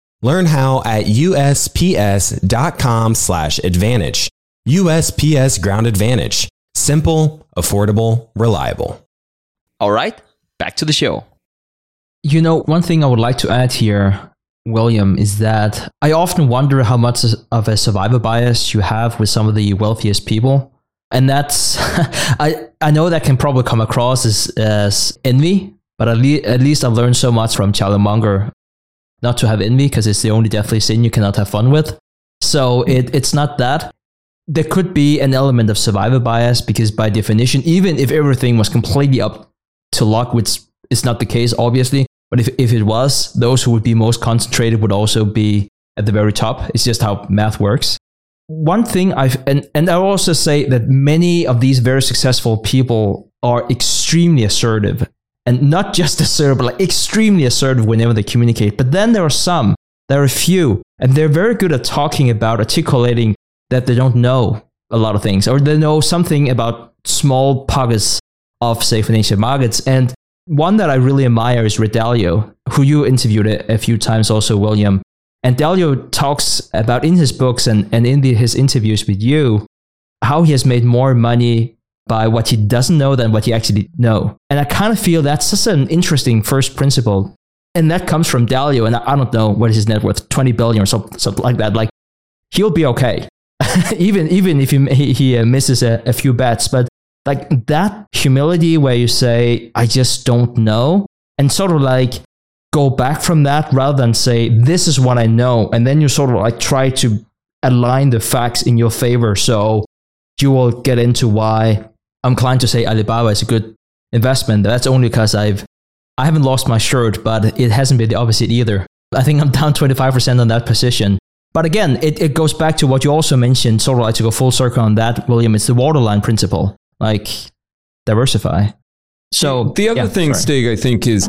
Learn how at usps.com slash advantage. USPS Ground Advantage. Simple, affordable, reliable. All right, back to the show. You know, one thing I would like to add here William, is that I often wonder how much of a survivor bias you have with some of the wealthiest people. And that's, I, I know that can probably come across as, as envy, but at, le- at least I've learned so much from Charlie Munger not to have envy because it's the only deathly sin you cannot have fun with. So it, it's not that. there could be an element of survivor bias because by definition, even if everything was completely up to luck, which is not the case, obviously, but if, if it was, those who would be most concentrated would also be at the very top. It's just how math works. One thing I've, and, and I'll also say that many of these very successful people are extremely assertive and not just assertive, but like extremely assertive whenever they communicate. But then there are some, there are a few, and they're very good at talking about articulating that they don't know a lot of things or they know something about small pockets of, say, financial markets. And one that I really admire is Ray Dalio, who you interviewed a, a few times also, William. And Dalio talks about in his books and, and in the, his interviews with you how he has made more money by what he doesn't know than what he actually know. And I kind of feel that's just an interesting first principle. And that comes from Dalio. And I don't know what is his net worth, 20 billion or something, something like that. Like he'll be okay. even, even if he, he uh, misses a, a few bets, but like that humility where you say, I just don't know. And sort of like go back from that rather than say, this is what I know. And then you sort of like try to align the facts in your favor. So you will get into why I'm inclined to say Alibaba is a good investment. That's only because I've I haven't lost my shirt, but it hasn't been the opposite either. I think I'm down 25% on that position. But again, it, it goes back to what you also mentioned, sort of like to go full circle on that, William. It's the waterline principle, like diversify. So the other yeah, thing, sorry. Stig, I think is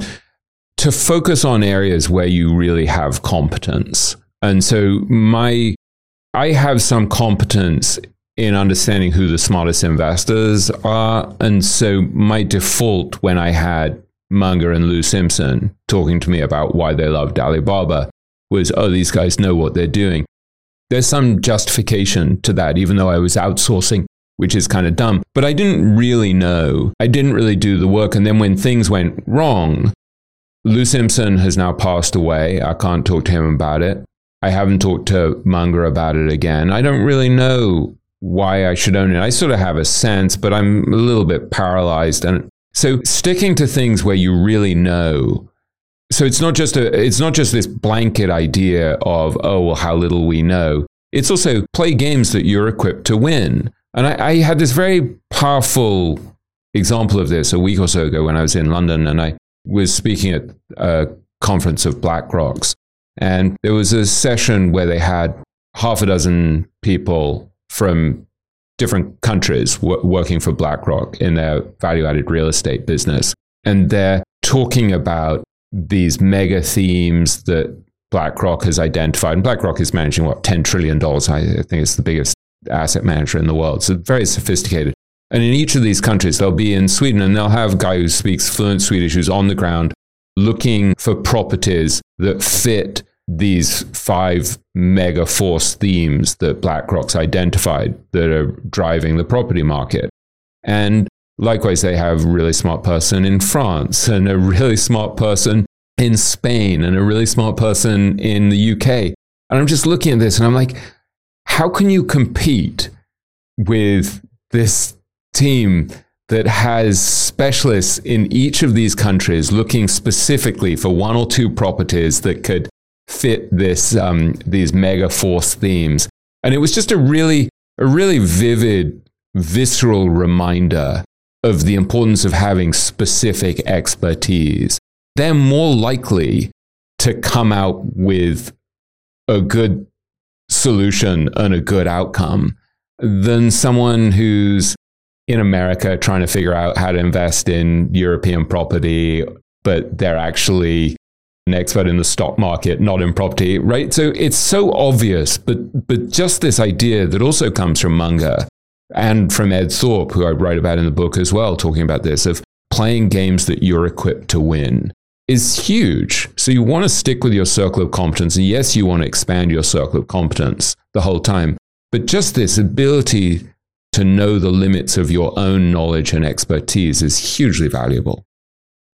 to focus on areas where you really have competence. And so my I have some competence in understanding who the smartest investors are. And so my default when I had Munger and Lou Simpson talking to me about why they loved Alibaba was, oh, these guys know what they're doing. There's some justification to that, even though I was outsourcing, which is kind of dumb. But I didn't really know. I didn't really do the work. And then when things went wrong, Lou Simpson has now passed away. I can't talk to him about it. I haven't talked to Munger about it again. I don't really know why I should own it. I sort of have a sense, but I'm a little bit paralyzed. And so sticking to things where you really know. So it's not just a it's not just this blanket idea of, oh well, how little we know. It's also play games that you're equipped to win. And I, I had this very powerful example of this a week or so ago when I was in London and I was speaking at a conference of BlackRock's. And there was a session where they had half a dozen people from different countries w- working for BlackRock in their value added real estate business. And they're talking about these mega themes that BlackRock has identified. And BlackRock is managing, what, $10 trillion? I think it's the biggest asset manager in the world. So very sophisticated. And in each of these countries, they'll be in Sweden and they'll have a guy who speaks fluent Swedish who's on the ground looking for properties that fit these five mega force themes that BlackRock's identified that are driving the property market. And likewise, they have a really smart person in France and a really smart person in Spain and a really smart person in the UK. And I'm just looking at this and I'm like, how can you compete with this team that has specialists in each of these countries looking specifically for one or two properties that could fit this um, these mega force themes. And it was just a really a really vivid, visceral reminder of the importance of having specific expertise. They're more likely to come out with a good solution and a good outcome than someone who's in America trying to figure out how to invest in European property, but they're actually an expert in the stock market, not in property, right? So it's so obvious, but but just this idea that also comes from Munger and from Ed Thorp, who I write about in the book as well, talking about this of playing games that you're equipped to win is huge. So you want to stick with your circle of competence. And yes, you want to expand your circle of competence the whole time. But just this ability to know the limits of your own knowledge and expertise is hugely valuable.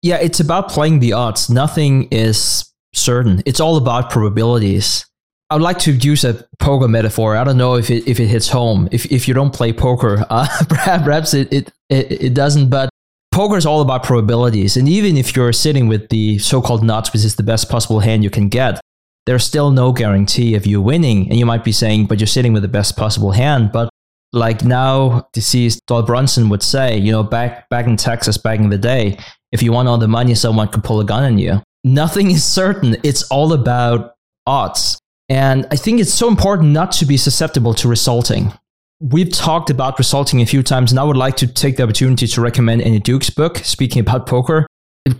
Yeah, it's about playing the odds. Nothing is certain. It's all about probabilities. I would like to use a poker metaphor. I don't know if it if it hits home. If if you don't play poker, uh, perhaps it, it it it doesn't. But poker is all about probabilities. And even if you're sitting with the so-called nuts, which is the best possible hand you can get, there's still no guarantee of you winning. And you might be saying, but you're sitting with the best possible hand. But like now deceased Doyle Brunson would say, you know, back back in Texas, back in the day, if you want all the money, someone could pull a gun on you. Nothing is certain. It's all about odds. And I think it's so important not to be susceptible to resulting. We've talked about resulting a few times, and I would like to take the opportunity to recommend Annie Duke's book, Speaking About Poker.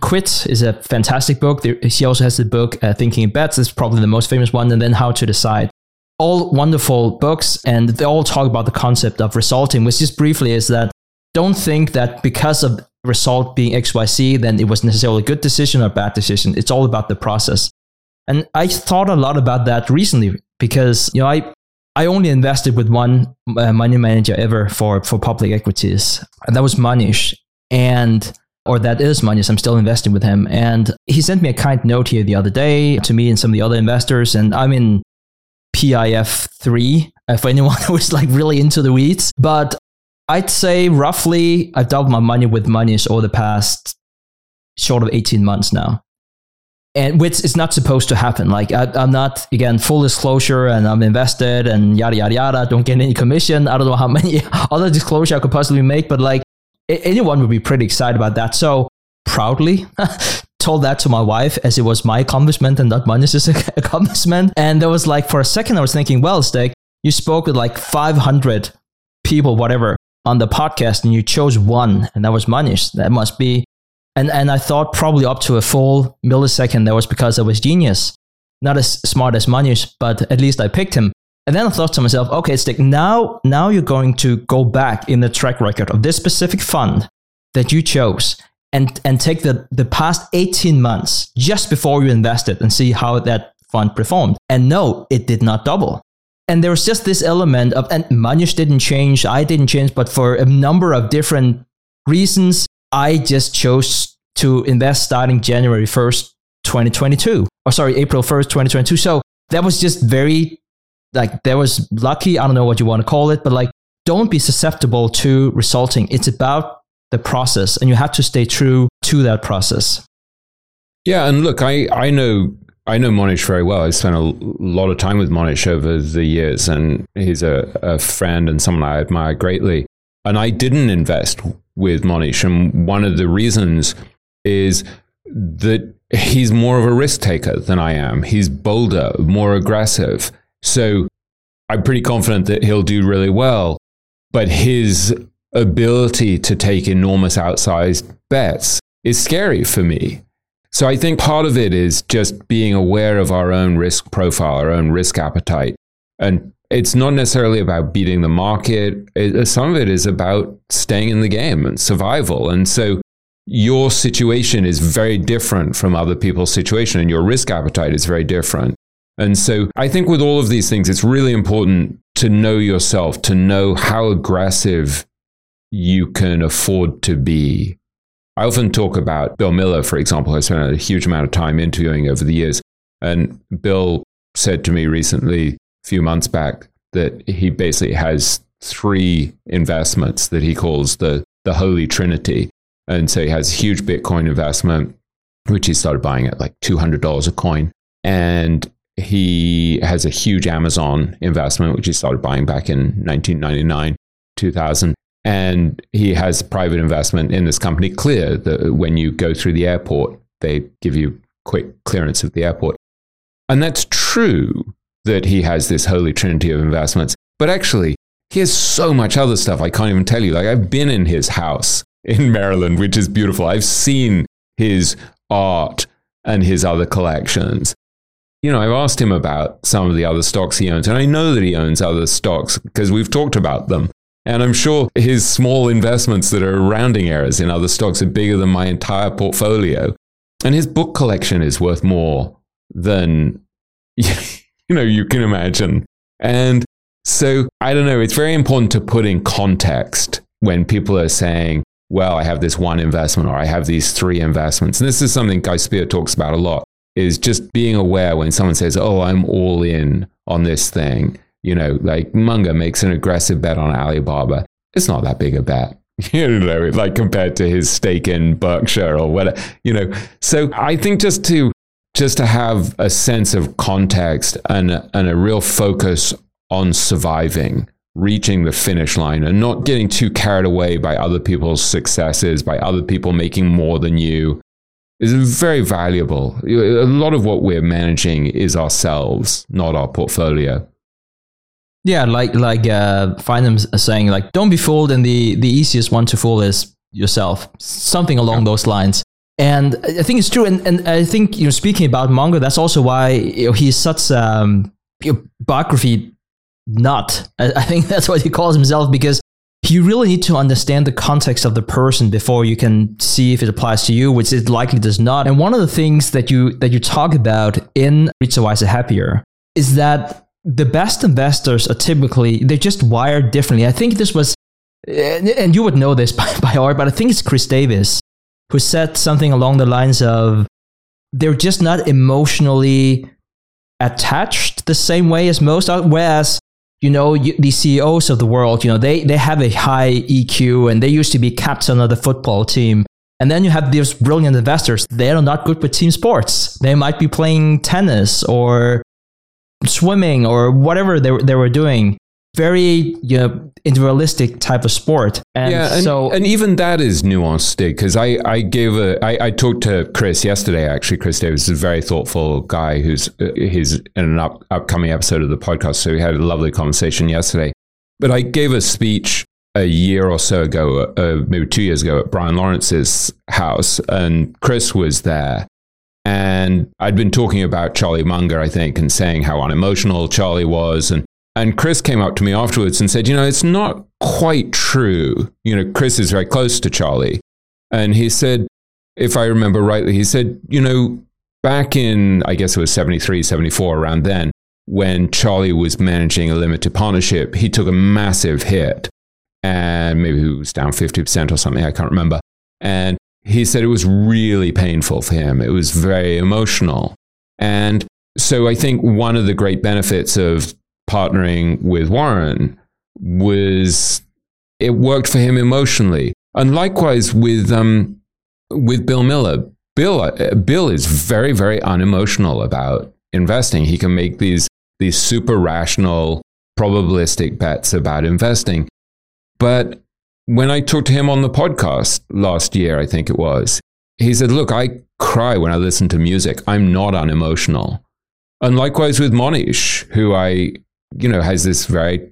Quit is a fantastic book. She also has the book uh, Thinking Bets. It's probably the most famous one, and then How to Decide all wonderful books and they all talk about the concept of resulting, which just briefly is that don't think that because of result being XYZ, then it was necessarily a good decision or bad decision. It's all about the process. And I thought a lot about that recently because, you know, I, I only invested with one uh, money manager ever for, for public equities. And that was Mohnish. And, or that is Mohnish. I'm still investing with him. And he sent me a kind note here the other day to me and some of the other investors. And I'm in PIF 3 uh, for anyone who is like really into the weeds. But I'd say roughly I've doubled my money with Mohnish over the past short of 18 months now. And which is not supposed to happen. Like I, am not again full disclosure, and I'm invested, and yada yada yada. Don't get any commission. I don't know how many other disclosure I could possibly make, but like anyone would be pretty excited about that. So proudly told that to my wife as it was my accomplishment and not Mohnish's accomplishment. And there was like, for a second, I was thinking, well, Stig, you spoke with like 500 people, whatever, on the podcast, and you chose one, and that was Mohnish. That must be. And, and I thought probably up to a full millisecond that was because I was genius. Not as smart as Mohnish, but at least I picked him. And then I thought to myself, okay, Stig, now, now you're going to go back in the track record of this specific fund that you chose and and take the the past 18 months just before you invested and see how that fund performed and no it did not double and there was just this element of and Mohnish didn't change I didn't change but for a number of different reasons I just chose to invest starting January 1st 2022 or sorry April 1st 2022 so that was just very like that was lucky. I don't know what you want to call it but like don't be susceptible to resulting. It's about the process and you have to stay true to that process. Yeah, and look, I, I know I know Mohnish very well. I spent a lot of time with Mohnish over the years, and he's a, a friend and someone I admire greatly. And I didn't invest with Mohnish. and one of the reasons is that he's more of a risk taker than I am. He's bolder, more aggressive. So I'm pretty confident that he'll do really well. But his ability to take enormous outsized bets is scary for me. So I think part of it is just being aware of our own risk profile, our own risk appetite. And it's not necessarily about beating the market. It, uh, some of it is about staying in the game and survival. And so your situation is very different from other people's situation, and your risk appetite is very different. And so I think with all of these things, it's really important to know yourself, to know how aggressive you can afford to be. I often talk about Bill Miller, for example. I spent a huge amount of time interviewing over the years. And Bill said to me recently, a few months back, that he basically has three investments that he calls the, the Holy Trinity. And so he has a huge Bitcoin investment, which he started buying at like $200 a coin. And he has a huge Amazon investment, which he started buying back in 1999, 2000 and he has private investment in this company clear that when you go through the airport they give you quick clearance of the airport. And that's true that he has this holy trinity of investments but actually he has so much other stuff i can't even tell you. Like i've been in his house in maryland which is beautiful. I've seen his art and his other collections. You know, I've asked him about some of the other stocks he owns, and I know that he owns other stocks because we've talked about them. And I'm sure his small investments that are rounding errors in other stocks are bigger than my entire portfolio. And his book collection is worth more than, you know, you can imagine. And so I don't know, it's very important to put in context when people are saying, well, I have this one investment or I have these three investments. And this is something Guy Spier talks about a lot is just being aware when someone says, oh, I'm all in on this thing you know, like Munger makes an aggressive bet on Alibaba. It's not that big a bet. You know, like compared to his stake in Berkshire or whatever, you know. So I think just to just to have a sense of context and and a real focus on surviving reaching the finish line and not getting too carried away by other people's successes, by other people making more than you is very valuable. A lot of what we're managing is ourselves, not our portfolio. Yeah, like like uh, Feynman saying like, don't be fooled, and the the easiest one to fool is yourself. Something along yeah. those lines. And I think it's true. And, and I think, you know, speaking about Munger, that's also why you know, he's such um, a biography nut. I, I think that's what he calls himself because you really need to understand the context of the person before you can see if it applies to you, which it likely does not. And one of the things that you that you talk about in Richer Wiser Happier is that the best investors are typically they're just wired differently. I think this was, eh, and you would know this by, by but I think it's Chris Davis who said something along the lines of they're just not emotionally attached the same way as most uh, whereas you know the CEOs of the world you know they they have a high EQ and they used to be captain of the football team. And then you have these brilliant investors. They are not good with team sports. They might be playing tennis or swimming or whatever they, they were doing very you know, individualistic type of sport. And yeah, and, so and even that is nuanced because I I gave a I, I talked to Chris yesterday actually. Chris Davis is a very thoughtful guy who's uh, he's in an up, upcoming episode of the podcast. So we had a lovely conversation yesterday. But I gave a speech a year or so ago, uh, maybe two years ago, at Bryan Lawrence's house, and Chris was there. And I'd been talking about Charlie Munger, I think, and saying how unemotional Charlie was, and and Chris came up to me afterwards and said, you know, it's not quite true. You know, Chris is very close to Charlie. And he said, if I remember rightly, he said, you know, back in, I guess it was 73, 74, around then, when Charlie was managing a limited partnership, he took a massive hit. And maybe he was down 50% or something, I can't remember. And he said it was really painful for him. It was very emotional. And so I think one of the great benefits of partnering with Warren was it worked for him emotionally. And likewise with um, with Bill Miller. Bill uh, Bill is very very unemotional about investing. He can make these these super rational probabilistic bets about investing. But when I talked to him on the podcast last year, I think it was, he said, "Look, I cry when I listen to music. I'm not unemotional." And likewise with Mohnish, who I you know, has this very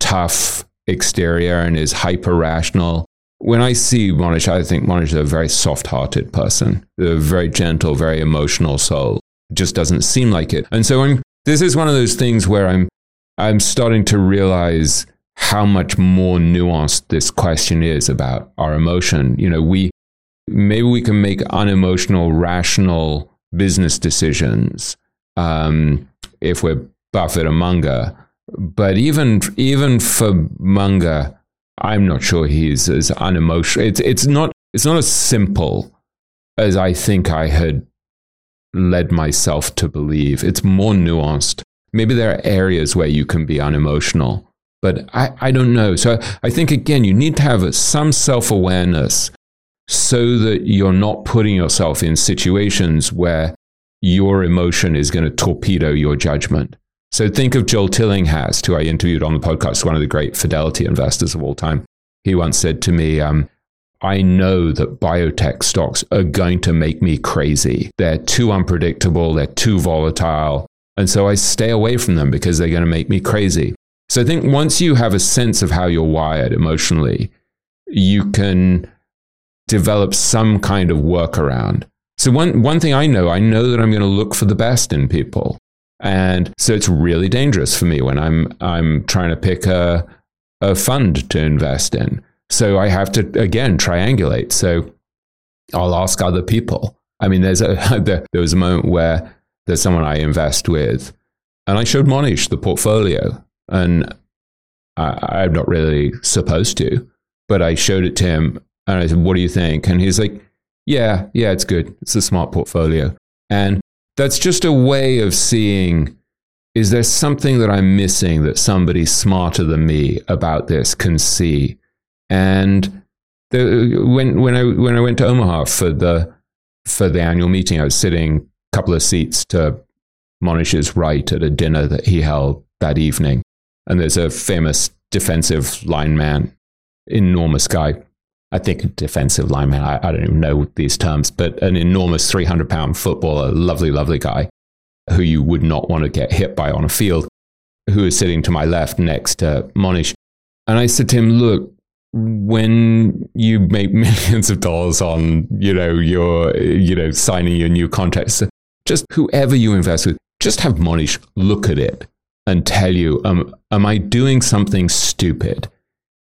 tough exterior and is hyper rational. When I see Mohnish, I think Mohnish is a very soft hearted person, a very gentle, very emotional soul. just doesn't seem like it. And so I'm, this is one of those things where I'm, I'm starting to realize how much more nuanced this question is about our emotion. You know, we, maybe we can make unemotional, rational business decisions um, if we're Buffett or Munger. But even even for Munger, I'm not sure he's as unemotional. It's it's not it's not as simple as I think I had led myself to believe. It's more nuanced. Maybe there are areas where you can be unemotional, but I, I don't know. So I think again, you need to have some self awareness so that you're not putting yourself in situations where your emotion is going to torpedo your judgment. So think of Joel Tillinghast, who I interviewed on the podcast, one of the great fidelity investors of all time. He once said to me, um, I know that biotech stocks are going to make me crazy. They're too unpredictable, they're too volatile. And so I stay away from them because they're going to make me crazy. So I think once you have a sense of how you're wired emotionally, you can develop some kind of workaround. So one, one thing I know, I know that I'm going to look for the best in people. And so it's really dangerous for me when I'm I'm trying to pick a a fund to invest in. So I have to again triangulate. So I'll ask other people. I mean, there's a there, there was a moment where there's someone I invest with, and I showed Mohnish the portfolio, and I, I'm not really supposed to, but I showed it to him, and I said, "What do you think?" And he's like, "Yeah, yeah, it's good. It's a smart portfolio." And that's just a way of seeing is there something that I'm missing that somebody smarter than me about this can see? And the, when, when, I, when I went to Omaha for the, for the annual meeting, I was sitting a couple of seats to Mohnish's right at a dinner that he held that evening. And there's a famous defensive lineman, enormous guy. I think a defensive lineman, I, I don't even know these terms, but an enormous 300 pound footballer, lovely, lovely guy who you would not want to get hit by on a field, who is sitting to my left next to Mohnish. And I said to him, look, when you make millions of dollars on, you know, your, you know, signing your new contracts, just whoever you invest with, just have Mohnish look at it and tell you, um, am I doing something stupid?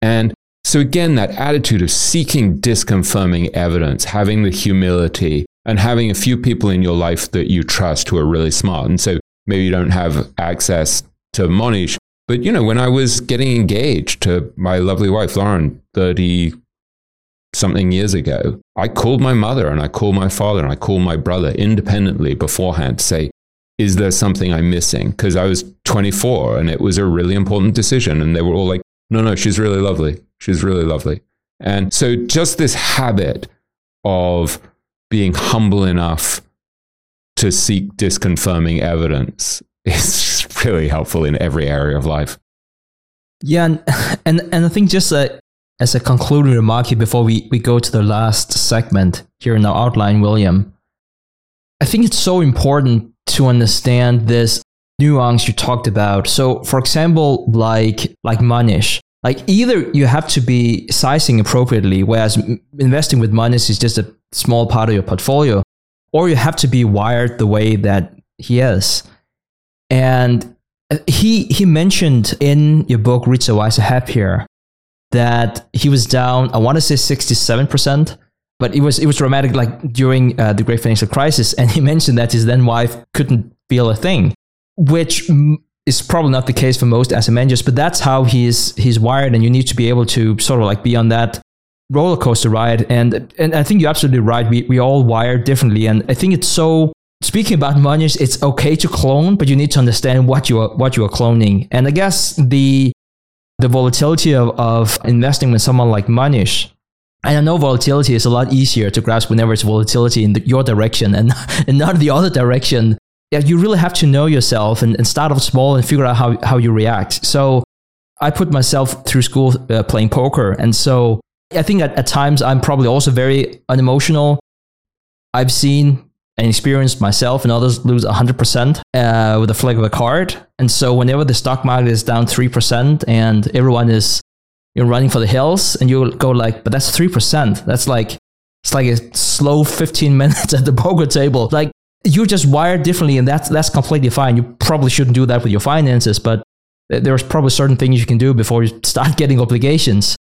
And so again, that attitude of seeking disconfirming evidence, having the humility and having a few people in your life that you trust who are really smart. And so maybe you don't have access to Mohnish, but you know, when I was getting engaged to my lovely wife, Lauren, 30 something years ago, I called my mother and I called my father and I called my brother independently beforehand to say, is there something I'm missing? Because I was 24 and it was a really important decision. And they were all like, no, no, she's really lovely. She's really lovely. And so just this habit of being humble enough to seek disconfirming evidence is really helpful in every area of life. Yeah, and and, and I think just as a concluding remark here before we, we go to the last segment here in our outline, William, I think it's so important to understand this nuance you talked about. So, for example, like like Mohnish, like either you have to be sizing appropriately, whereas investing with Mohnish is just a small part of your portfolio, or you have to be wired the way that he is. And uh, he he mentioned in your book Richer Wiser Happier that he was down. I want to say sixty seven percent but it was it was dramatic like during uh, the great financial crisis and he mentioned that his then wife couldn't feel a thing which is probably not the case for most asset managers but that's how he's he's wired and you need to be able to sort of like be on that roller coaster ride. And and i think you're absolutely right. We, we all wired differently and i think it's so speaking about Mohnish, it's okay to clone but you need to understand what you are what you are cloning. And i guess the the volatility of, of investing with someone like Mohnish and I know volatility is a lot easier to grasp whenever it's volatility in the, your direction and, and not the other direction. Yeah, you really have to know yourself and, and start off small and figure out how, how you react. So I put myself through school uh, playing poker. And so I think at, at times I'm probably also very unemotional. I've seen and experienced myself and others lose 100% uh, with a flick of a card. And so whenever the stock market is down 3% and everyone is you're running for the hills and you go like, but that's 3%. That's like, it's like a slow 15 minutes at the poker table. Like you're just wired differently and that's, that's completely fine. You probably shouldn't do that with your finances, but there's probably certain things you can do before you start getting obligations.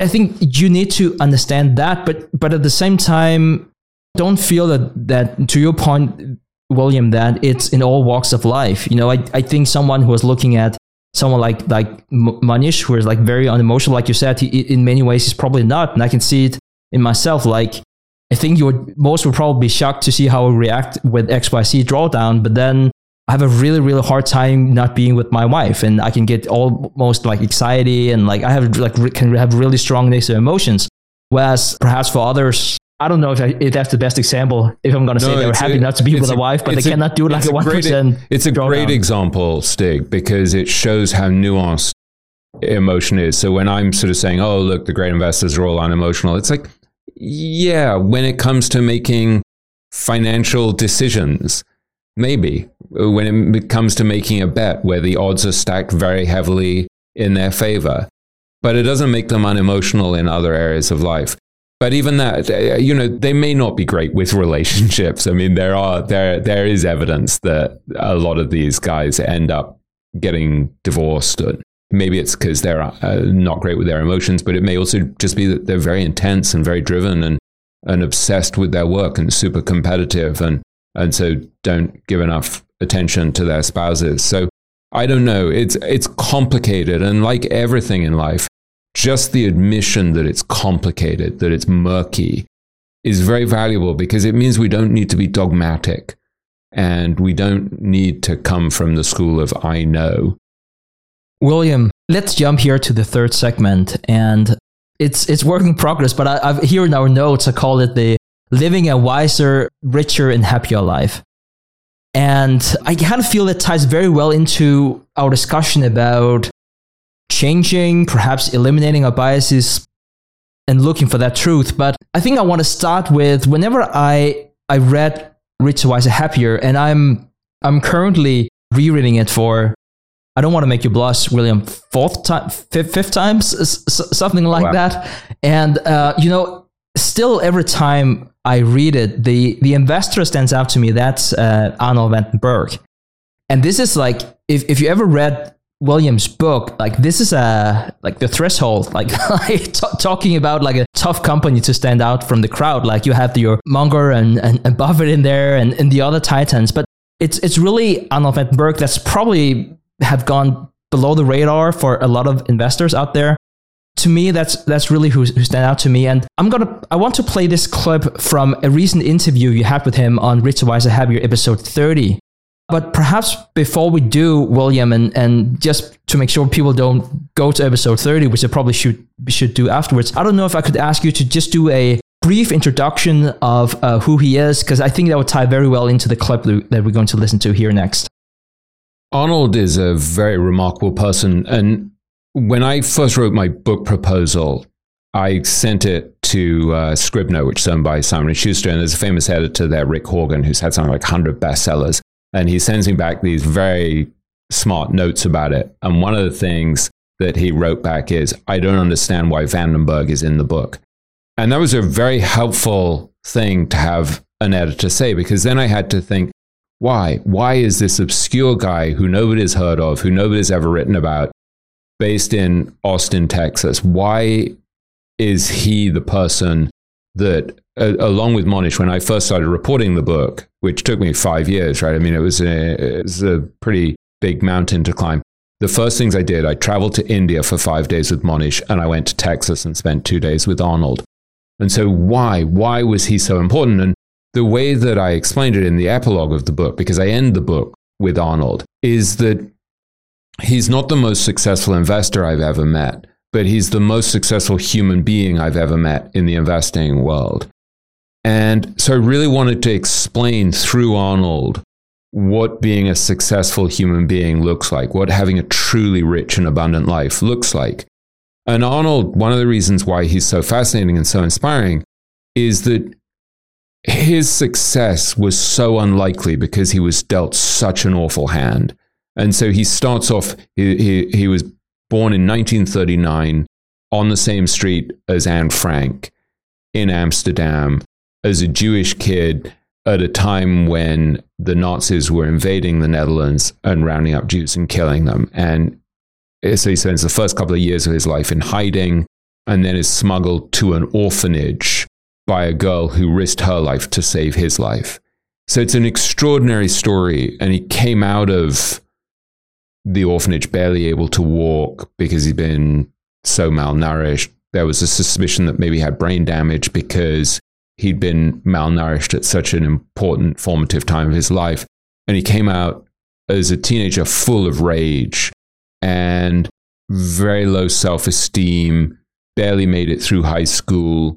I think you need to understand that, but, but at the same time, don't feel that, that to your point, William, that it's in all walks of life. You know, I, I think someone who is looking at someone like like Mohnish, who is like very unemotional, like you said, he, in many ways he's probably not, and I can see it in myself. Like I think you would most would probably be shocked to see how I react with X Y C drawdown, but then I have a really really hard time not being with my wife, and I can get almost like anxiety and like I have like can have really strong negative emotions. Whereas perhaps for others, I don't know if, I, if that's the best example. If I'm going to no, say they were happy a, not to be with a, a wife, but they a, cannot do it like a one percent. It's a great example, Stig, because it shows how nuanced emotion is. So when I'm sort of saying, "Oh, look, the great investors are all unemotional," it's like, yeah, when it comes to making financial decisions, maybe when it comes to making a bet where the odds are stacked very heavily in their favor, but it doesn't make them unemotional in other areas of life. But even that, you know, they may not be great with relationships. I mean, there are there there is evidence that a lot of these guys end up getting divorced. Maybe it's because they're uh, not great with their emotions, but it may also just be that they're very intense and very driven and and obsessed with their work and super competitive and and so don't give enough attention to their spouses. So I don't know. It's it's complicated, and like everything in life, just the admission that it's complicated, that it's murky, is very valuable because it means we don't need to be dogmatic and we don't need to come from the school of I know. William, let's jump here to the third segment. And it's, it's work in progress, but I, I've here in our notes, I call it the living a wiser, richer, and happier life. And I kind of feel it ties very well into our discussion about changing, perhaps eliminating our biases and looking for that truth. But I think I want to start with whenever I I read Richer Wiser Happier, and I'm I'm currently rereading it for I don't want to make you blush, William, fourth time, fifth, fifth times, something like wow. that. And uh, you know, still every time I read it, the the investor stands out to me. That's uh, Arnold van den Berg, and this is like if if you ever read William's book, like this is a like the threshold, like t- talking about like a tough company to stand out from the crowd. Like you have your Munger and, and, and Buffett in there and, and the other titans, but it's it's really Arnold van Berg that's probably have gone below the radar for a lot of investors out there. To me, that's that's really who, who stand out to me. And I'm gonna I want to play this clip from a recent interview you had with him on Richer Wiser Happier episode 30. But perhaps before we do, William, and, and just to make sure people don't go to episode 30, which I probably should should do afterwards, I don't know if I could ask you to just do a brief introduction of uh, who he is, because I think that would tie very well into the clip that we're going to listen to here next. Arnold is a very remarkable person. And when I first wrote my book proposal, I sent it to uh, Scribner, which is owned by Simon & Schuster, and there's a famous editor there, Rick Horgan, who's had something like 100 bestsellers. And he sends me back these very smart notes about it. And one of the things that he wrote back is, I don't understand why Van den Berg is in the book. And that was a very helpful thing to have an editor say, because then I had to think, why? Why is this obscure guy who nobody's heard of, who nobody's ever written about, based in Austin, Texas? Why is he the person that, uh, along with Mohnish, when I first started reporting the book, which took me five years, right? I mean, it was a, it was a pretty big mountain to climb. The first things I did, I traveled to India for five days with Mohnish and I went to Texas and spent two days with Arnold. And so, why? Why was he so important? And the way that I explained it in the epilogue of the book, because I end the book with Arnold, is that he's not the most successful investor I've ever met, but he's the most successful human being I've ever met in the investing world. And so I really wanted to explain through Arnold what being a successful human being looks like, what having a truly rich and abundant life looks like. And Arnold, one of the reasons why he's so fascinating and so inspiring is that his success was so unlikely because he was dealt such an awful hand. And so he starts off, he, he, he was born in 1939 on the same street as Anne Frank in Amsterdam as a Jewish kid at a time when the Nazis were invading the Netherlands and rounding up Jews and killing them. And so he spends the first couple of years of his life in hiding and then is smuggled to an orphanage by a girl who risked her life to save his life. So it's an extraordinary story. And he came out of the orphanage barely able to walk because he'd been so malnourished. There was a suspicion that maybe he had brain damage because he'd been malnourished at such an important formative time of his life. And he came out as a teenager full of rage and very low self esteem, barely made it through high school,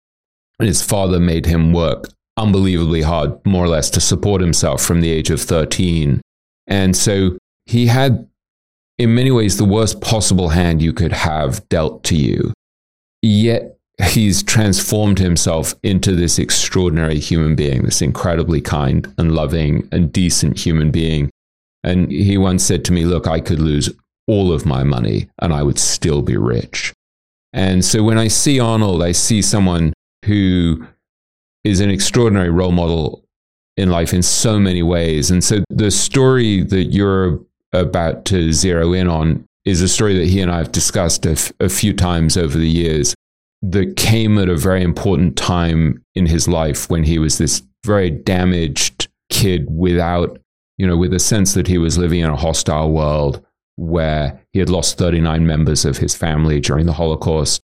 and his father made him work unbelievably hard, more or less, to support himself from the age of 13. And so he had, in many ways, the worst possible hand you could have dealt to you. Yet he's transformed himself into this extraordinary human being, this incredibly kind and loving and decent human being. And he once said to me, Look, I could lose all of my money and I would still be rich. And so when I see Arnold, I see someone who is an extraordinary role model in life in so many ways. And so the story that you're about to zero in on is a story that he and I have discussed a, f- a few times over the years that came at a very important time in his life when he was this very damaged kid without, you know, with a sense that he was living in a hostile world where he had lost 39 members of his family during the Holocaust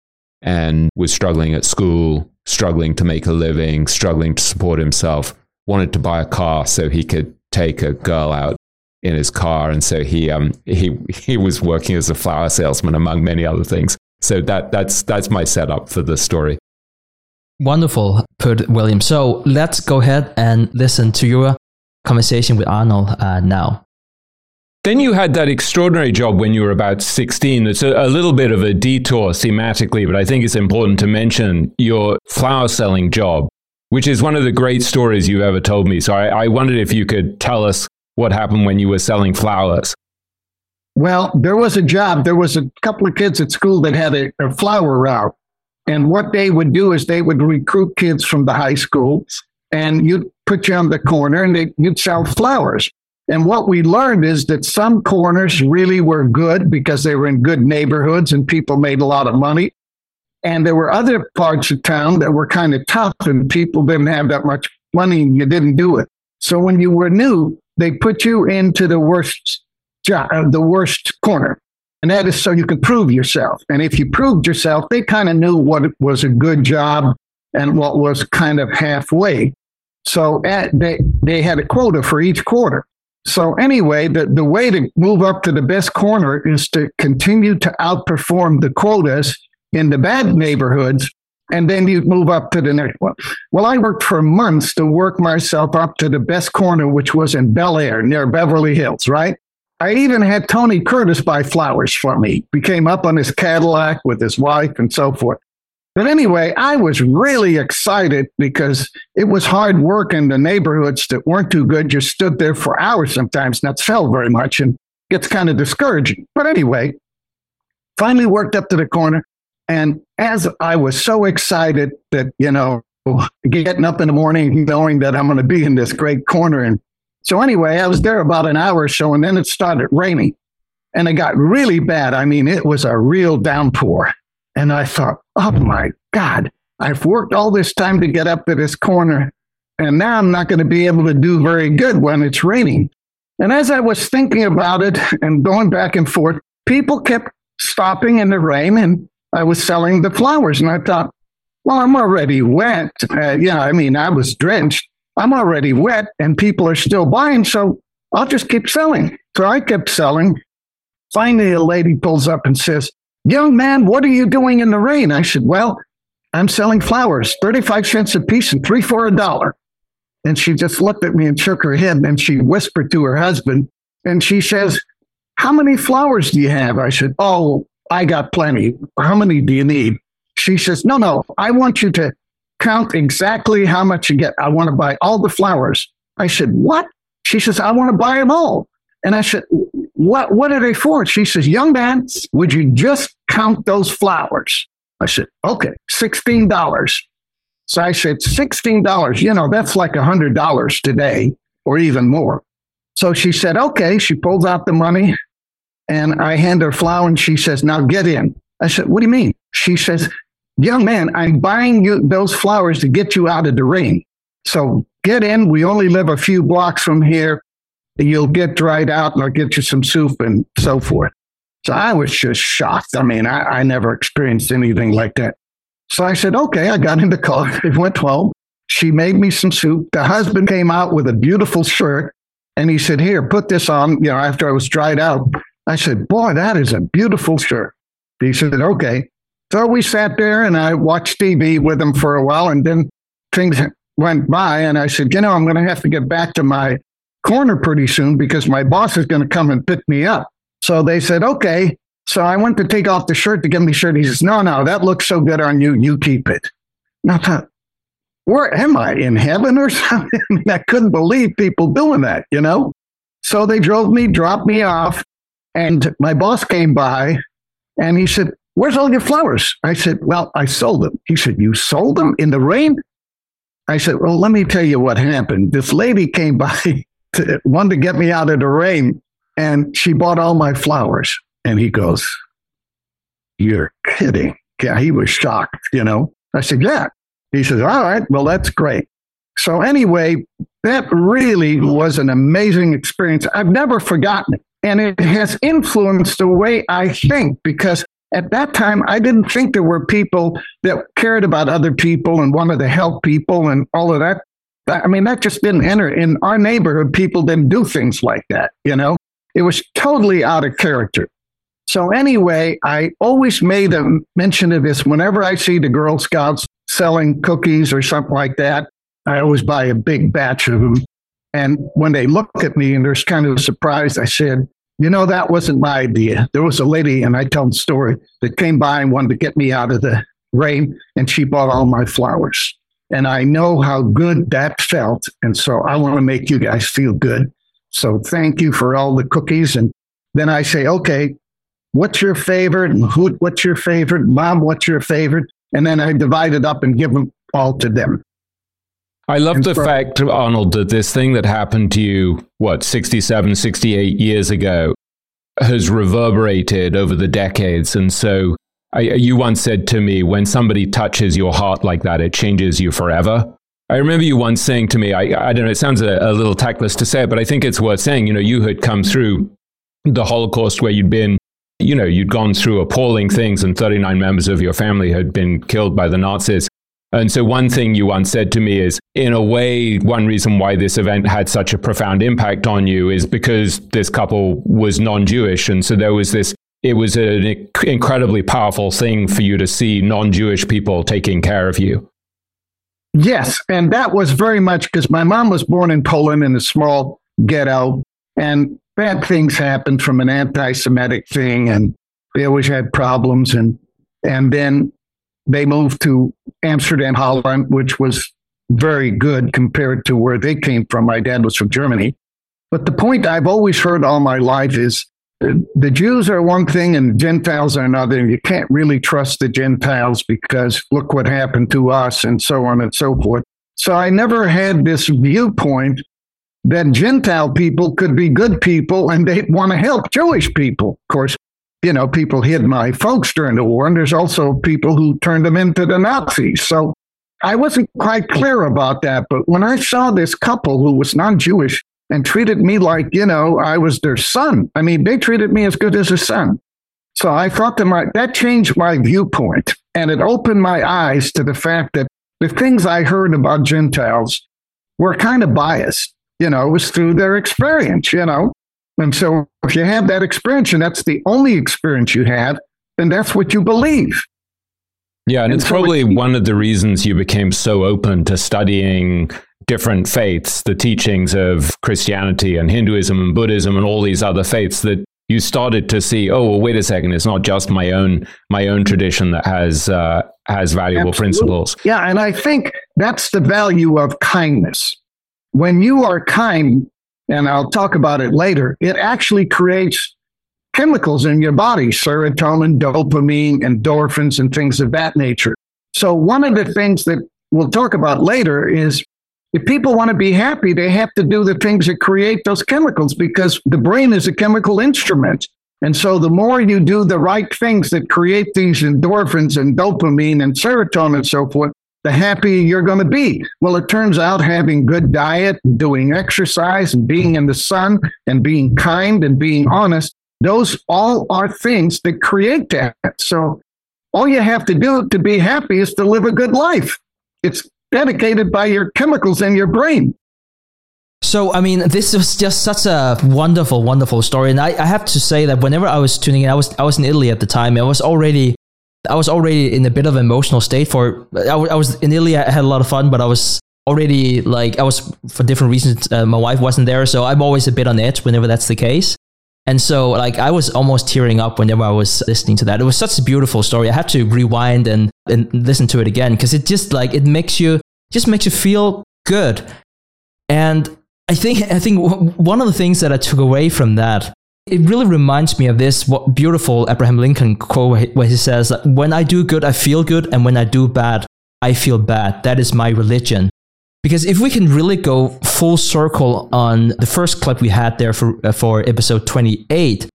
and was struggling at school, struggling to make a living, struggling to support himself, wanted to buy a car so he could take a girl out in his car. And so he, um, he, he was working as a flower salesman, among many other things. So that, that's, that's my setup for the story. Wonderful, put William. So let's go ahead and listen to your conversation with Arnold uh, now. Then you had that extraordinary job when you were about 16. It's a, a, little bit of a detour thematically, but I think it's important to mention your flower selling job, which is one of the great stories you've ever told me. So I, I wondered if you could tell us what happened when you were selling flowers. Well, there was a job. There was a couple of kids at school that had a, a flower route. And what they would do is they would recruit kids from the high school and you'd put you on the corner and they, you'd sell flowers. And what we learned is that some corners really were good because they were in good neighborhoods and people made a lot of money. And there were other parts of town that were kind of tough and people didn't have that much money and you didn't do it. So when you were new, they put you into the worst job, uh, the worst corner. And that is so you can prove yourself. And if you proved yourself, they kind of knew what was a good job and what was kind of halfway. So at, they, they had a quota for each quarter. So anyway, the, the way to move up to the best corner is to continue to outperform the quotas in the bad neighborhoods. And then you move up to the next one. Well, I worked for months to work myself up to the best corner, which was in Bel Air near Beverly Hills, right? I even had Tony Curtis buy flowers for me. We came up on his Cadillac with his wife and so forth. But anyway, I was really excited because it was hard work in the neighborhoods that weren't too good. You stood there for hours sometimes, not sell very much, and gets kind of discouraging. But anyway, finally worked up to the corner. And as I was so excited that, you know, getting up in the morning knowing that I'm going to be in this great corner. And so anyway, I was there about an hour or so, and then it started raining. And it got really bad. I mean, it was a real downpour. And I thought, oh my God, I've worked all this time to get up to this corner, and now I'm not going to be able to do very good when it's raining. And as I was thinking about it and going back and forth, people kept stopping in the rain, and I was selling the flowers. And I thought, well, I'm already wet. Uh, yeah, I mean, I was drenched. I'm already wet, and people are still buying, so I'll just keep selling. So I kept selling. Finally, a lady pulls up and says, Young man, what are you doing in the rain? I said, Well, I'm selling flowers, 35 cents a piece and three for a dollar. And she just looked at me and shook her head. And she whispered to her husband and she says, How many flowers do you have? I said, Oh, I got plenty. How many do you need? She says, No, no, I want you to count exactly how much you get. I want to buy all the flowers. I said, What? She says, I want to buy them all. And I said, what, what are they for? She says, Young man, would you just count those flowers? I said, Okay, $16. So I said, $16, you know, that's like a $100 today or even more. So she said, Okay. She pulls out the money and I hand her a flower and she says, Now get in. I said, What do you mean? She says, Young man, I'm buying you those flowers to get you out of the rain. So get in. We only live a few blocks from here you'll get dried out and I'll get you some soup and so forth. So I was just shocked. I mean, I, I never experienced anything like that. So I said, okay, I got in the car. It went home. She made me some soup. The husband came out with a beautiful shirt and he said, here, put this on, you know, after I was dried out. I said, boy, that is a beautiful shirt. He said, okay. So we sat there and I watched TV with him for a while and then things went by and I said, you know, I'm going to have to get back to my corner pretty soon because my boss is going to come and pick me up. So they said, okay. So I went to take off the shirt to give me shirt. He says, no, no, that looks so good on you. You keep it. Thought, where am I in heaven or something? I couldn't believe people doing that, you know? So they drove me, dropped me off, and my boss came by and he said, Where's all your flowers? I said, Well, I sold them. He said, You sold them in the rain? I said, Well, let me tell you what happened. This lady came by to, wanted to get me out of the rain. And she bought all my flowers. And he goes, You're kidding. Yeah, he was shocked, you know. I said, Yeah. He says, All right, well, that's great. So, anyway, that really was an amazing experience. I've never forgotten it. And it has influenced the way I think because at that time, I didn't think there were people that cared about other people and wanted to help people and all of that. I mean, that just didn't enter in our neighborhood. People didn't do things like that, you know? It was totally out of character. So, anyway, I always made a mention of this whenever I see the Girl Scouts selling cookies or something like that. I always buy a big batch of them. And when they look at me and they're kind of surprised, I said, You know, that wasn't my idea. There was a lady, and I tell the story, that came by and wanted to get me out of the rain, and she bought all my flowers. And I know how good that felt. And so I want to make you guys feel good. So thank you for all the cookies. And then I say, okay, what's your favorite? And who, what's your favorite? Mom, what's your favorite? And then I divide it up and give them all to them. I love the fact, Arnold, that this thing that happened to you, what, 67, 68 years ago, has reverberated over the decades. And so I, you once said to me, when somebody touches your heart like that, it changes you forever. I remember you once saying to me, I, I don't know, it sounds a, a little tactless to say it, but I think it's worth saying, you know, you had come through the Holocaust where you'd been, you know, you'd gone through appalling things and 39 members of your family had been killed by the Nazis. And so, one thing you once said to me is, in a way, one reason why this event had such a profound impact on you is because this couple was non Jewish. And so, there was this, it was an incredibly powerful thing for you to see non Jewish people taking care of you. Yes. And that was very much because my mom was born in Poland in a small ghetto, and bad things happened from an anti Semitic thing. And they always had problems. And, and then they moved to Amsterdam, Holland, which was very good compared to where they came from. My dad was from Germany. But the point I've always heard all my life is the Jews are one thing and Gentiles are another. You can't really trust the Gentiles because look what happened to us and so on and so forth. So I never had this viewpoint that Gentile people could be good people and they'd want to help Jewish people. Of course, you know, people hid my folks during the war, and there's also people who turned them into the Nazis. So I wasn't quite clear about that. But when I saw this couple who was non Jewish and treated me like, you know, I was their son, I mean, they treated me as good as a son. So I thought that my, that changed my viewpoint and it opened my eyes to the fact that the things I heard about Gentiles were kind of biased. You know, it was through their experience, you know. And so if you have that experience and that's the only experience you have, then that's what you believe. Yeah, and, and it's so probably it's, one of the reasons you became so open to studying different faiths, the teachings of Christianity and Hinduism and Buddhism and all these other faiths that you started to see, oh, well, wait a second, it's not just my own my own tradition that has uh, has valuable Absolutely. principles. Yeah, and I think that's the value of kindness. When you are kind, and I'll talk about it later, it actually creates chemicals in your body, serotonin, dopamine, endorphins, and things of that nature. So, one of the things that we'll talk about later is if people want to be happy, they have to do the things that create those chemicals because the brain is a chemical instrument. And so, the more you do the right things that create these endorphins and dopamine and serotonin and so forth, the happier you're going to be. Well, it turns out having good diet, doing exercise, and being in the sun, and being kind and being honest, those all are things that create that. So all you have to do to be happy is to live a good life. It's dedicated by your chemicals in your brain. So, I mean, this was just such a wonderful, wonderful story. And I, I have to say that whenever I was tuning in, I was, I was in Italy at the time. I was already I was already in a bit of an emotional state for. I, I was in Italy. I had a lot of fun, but I was already like I was for different reasons. Uh, my wife wasn't there, so I'm always a bit on edge whenever that's the case. And so, like, I was almost tearing up whenever I was listening to that. It was such a beautiful story. I had to rewind and, and listen to it again because it just like it makes you just makes you feel good. And I think I think one of the things that I took away from that it really reminds me of this beautiful Abraham Lincoln quote where he says, When I do good, I feel good, and when I do bad, I feel bad. That is my religion. Because if we can really go full circle on the first clip we had there for, uh, for episode 28,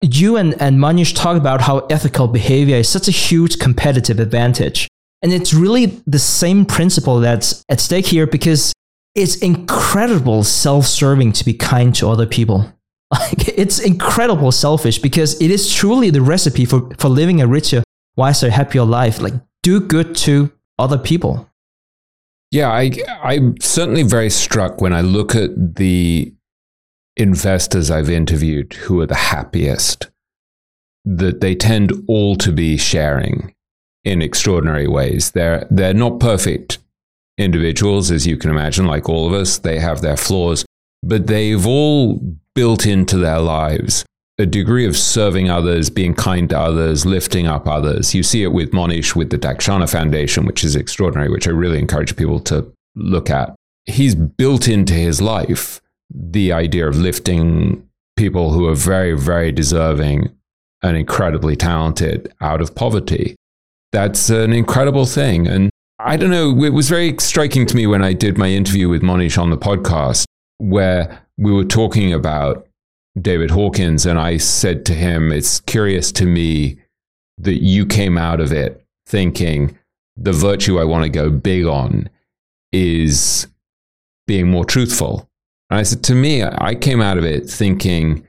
you and, and Mohnish talk about how ethical behavior is such a huge competitive advantage. And it's really the same principle that's at stake here because it's incredible self serving to be kind to other people. Like it's incredible selfish because it is truly the recipe for, for living a richer, wiser, happier life. Like do good to other people. Yeah, I I'm certainly very struck when I look at the investors I've interviewed who are the happiest that they tend all to be sharing in extraordinary ways. They're they're not perfect individuals, as you can imagine, like all of us. They have their flaws, but they've all built into their lives a degree of serving others, being kind to others, lifting up others. You see it with Mohnish, with the Dakshana Foundation, which is extraordinary, which I really encourage people to look at. He's built into his life the idea of lifting people who are very, very deserving and incredibly talented out of poverty. That's an incredible thing. And I don't know, it was very striking to me when I did my interview with Mohnish on the podcast, where we were talking about David Hawkins, and I said to him, It's curious to me that you came out of it thinking the virtue I want to go big on is being more truthful. And I said, To me, I came out of it thinking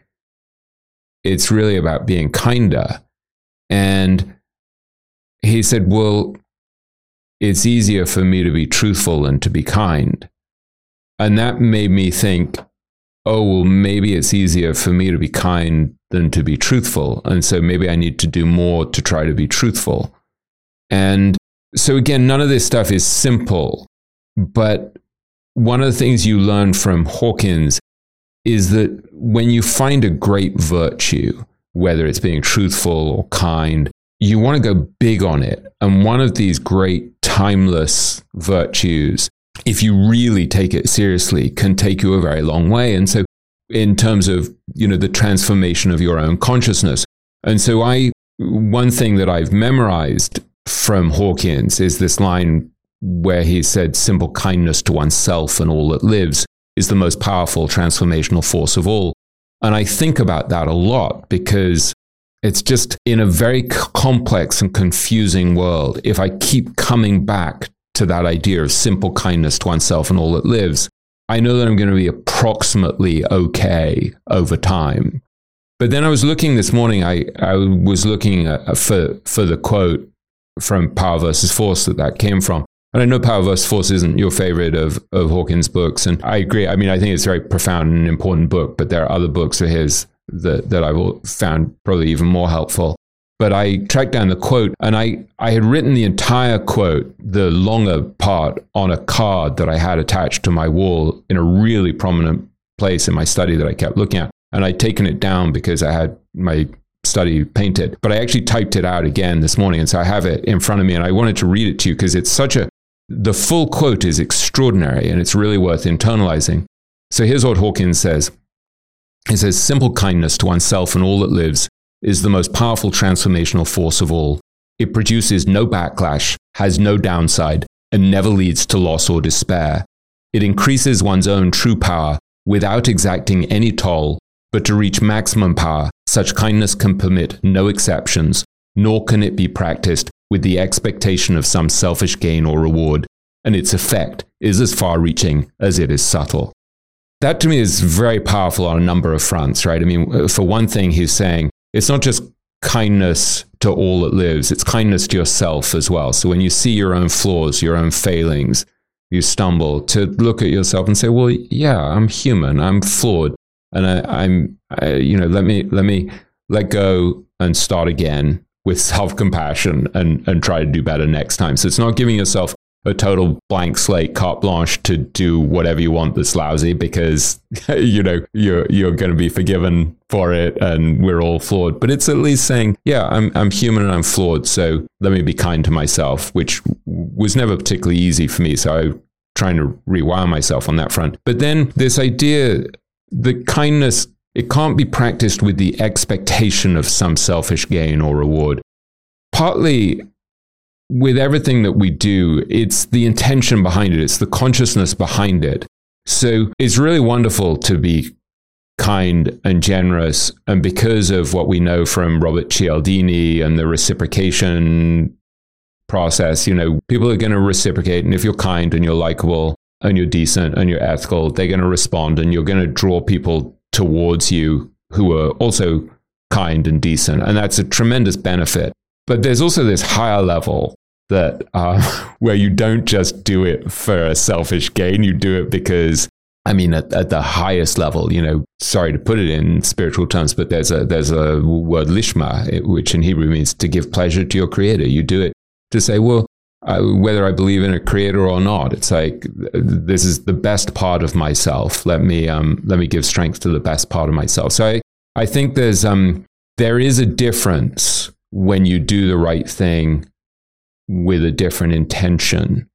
it's really about being kinder. And he said, Well, it's easier for me to be truthful than to be kind. And that made me think, oh, well, maybe it's easier for me to be kind than to be truthful. And so maybe I need to do more to try to be truthful. And so, again, none of this stuff is simple. But one of the things you learn from Hawkins is that when you find a great virtue, whether it's being truthful or kind, you want to go big on it. And one of these great timeless virtues if you really take it seriously, can take you a very long way. And so, in terms of you know the transformation of your own consciousness, and so I one thing that I've memorized from Hawkins is this line where he said, "Simple kindness to oneself and all that lives is the most powerful transformational force of all." And I think about that a lot because it's just in a very complex and confusing world. If I keep coming back to that idea of simple kindness to oneself and all that lives, I know that I'm going to be approximately okay over time. But then I was looking this morning, I, I was looking at, uh, for, for the quote from Power versus Force that that came from. And I know Power versus Force isn't your favorite of, of Hawkins' books. And I agree. I mean, I think it's a very profound and important book, but there are other books of his that, that I've found probably even more helpful but I tracked down the quote and I, I had written the entire quote, the longer part, on a card that I had attached to my wall in a really prominent place in my study that I kept looking at. And I'd taken it down because I had my study painted, but I actually typed it out again this morning. And so I have it in front of me and I wanted to read it to you because it's such a, the full quote is extraordinary and it's really worth internalizing. So here's what Hawkins says. He says, simple kindness to oneself and all that lives is the most powerful transformational force of all. It produces no backlash, has no downside, and never leads to loss or despair. It increases one's own true power without exacting any toll, but to reach maximum power, such kindness can permit no exceptions, nor can it be practiced with the expectation of some selfish gain or reward, and its effect is as far reaching as it is subtle. That to me is very powerful on a number of fronts, right? I mean, uh, for one thing, he's saying it's not just kindness to all that lives, it's kindness to yourself as well. So when you see your own flaws, your own failings, you stumble to look at yourself and say, well, yeah, I'm human, I'm flawed. And I, am you know, let me, let me let go and start again with self compassion and, and try to do better next time. So it's not giving yourself a total blank slate carte blanche to do whatever you want that's lousy because you know you're you're going to be forgiven for it and we're all flawed. But it's at least saying yeah I'm I'm human and I'm flawed so let me be kind to myself which was never particularly easy for me. So I'm trying to rewire myself on that front. But then this idea that kindness it can't be practiced with the expectation of some selfish gain or reward. Partly with everything that we do, it's the intention behind it, it's the consciousness behind it. So it's really wonderful to be kind and generous. And because of what we know from Robert Cialdini and the reciprocation process, you know, people are going to reciprocate. And if you're kind and you're likable and you're decent and you're ethical, they're going to respond and you're going to draw people towards you who are also kind and decent. And that's a tremendous benefit. But there's also this higher level that uh, where you don't just do it for a selfish gain, you do it because I mean, at, at, the highest level, you know, sorry to put it in spiritual terms, but there's a there's a word lishma, which in Hebrew means to give pleasure to your creator. You do it to say, well, whether I believe in a creator or not, it's like this is the best part of myself. Let me um, let me give strength to the best part of myself. So I, I think there's um there is a difference when you do the right thing with a different intention.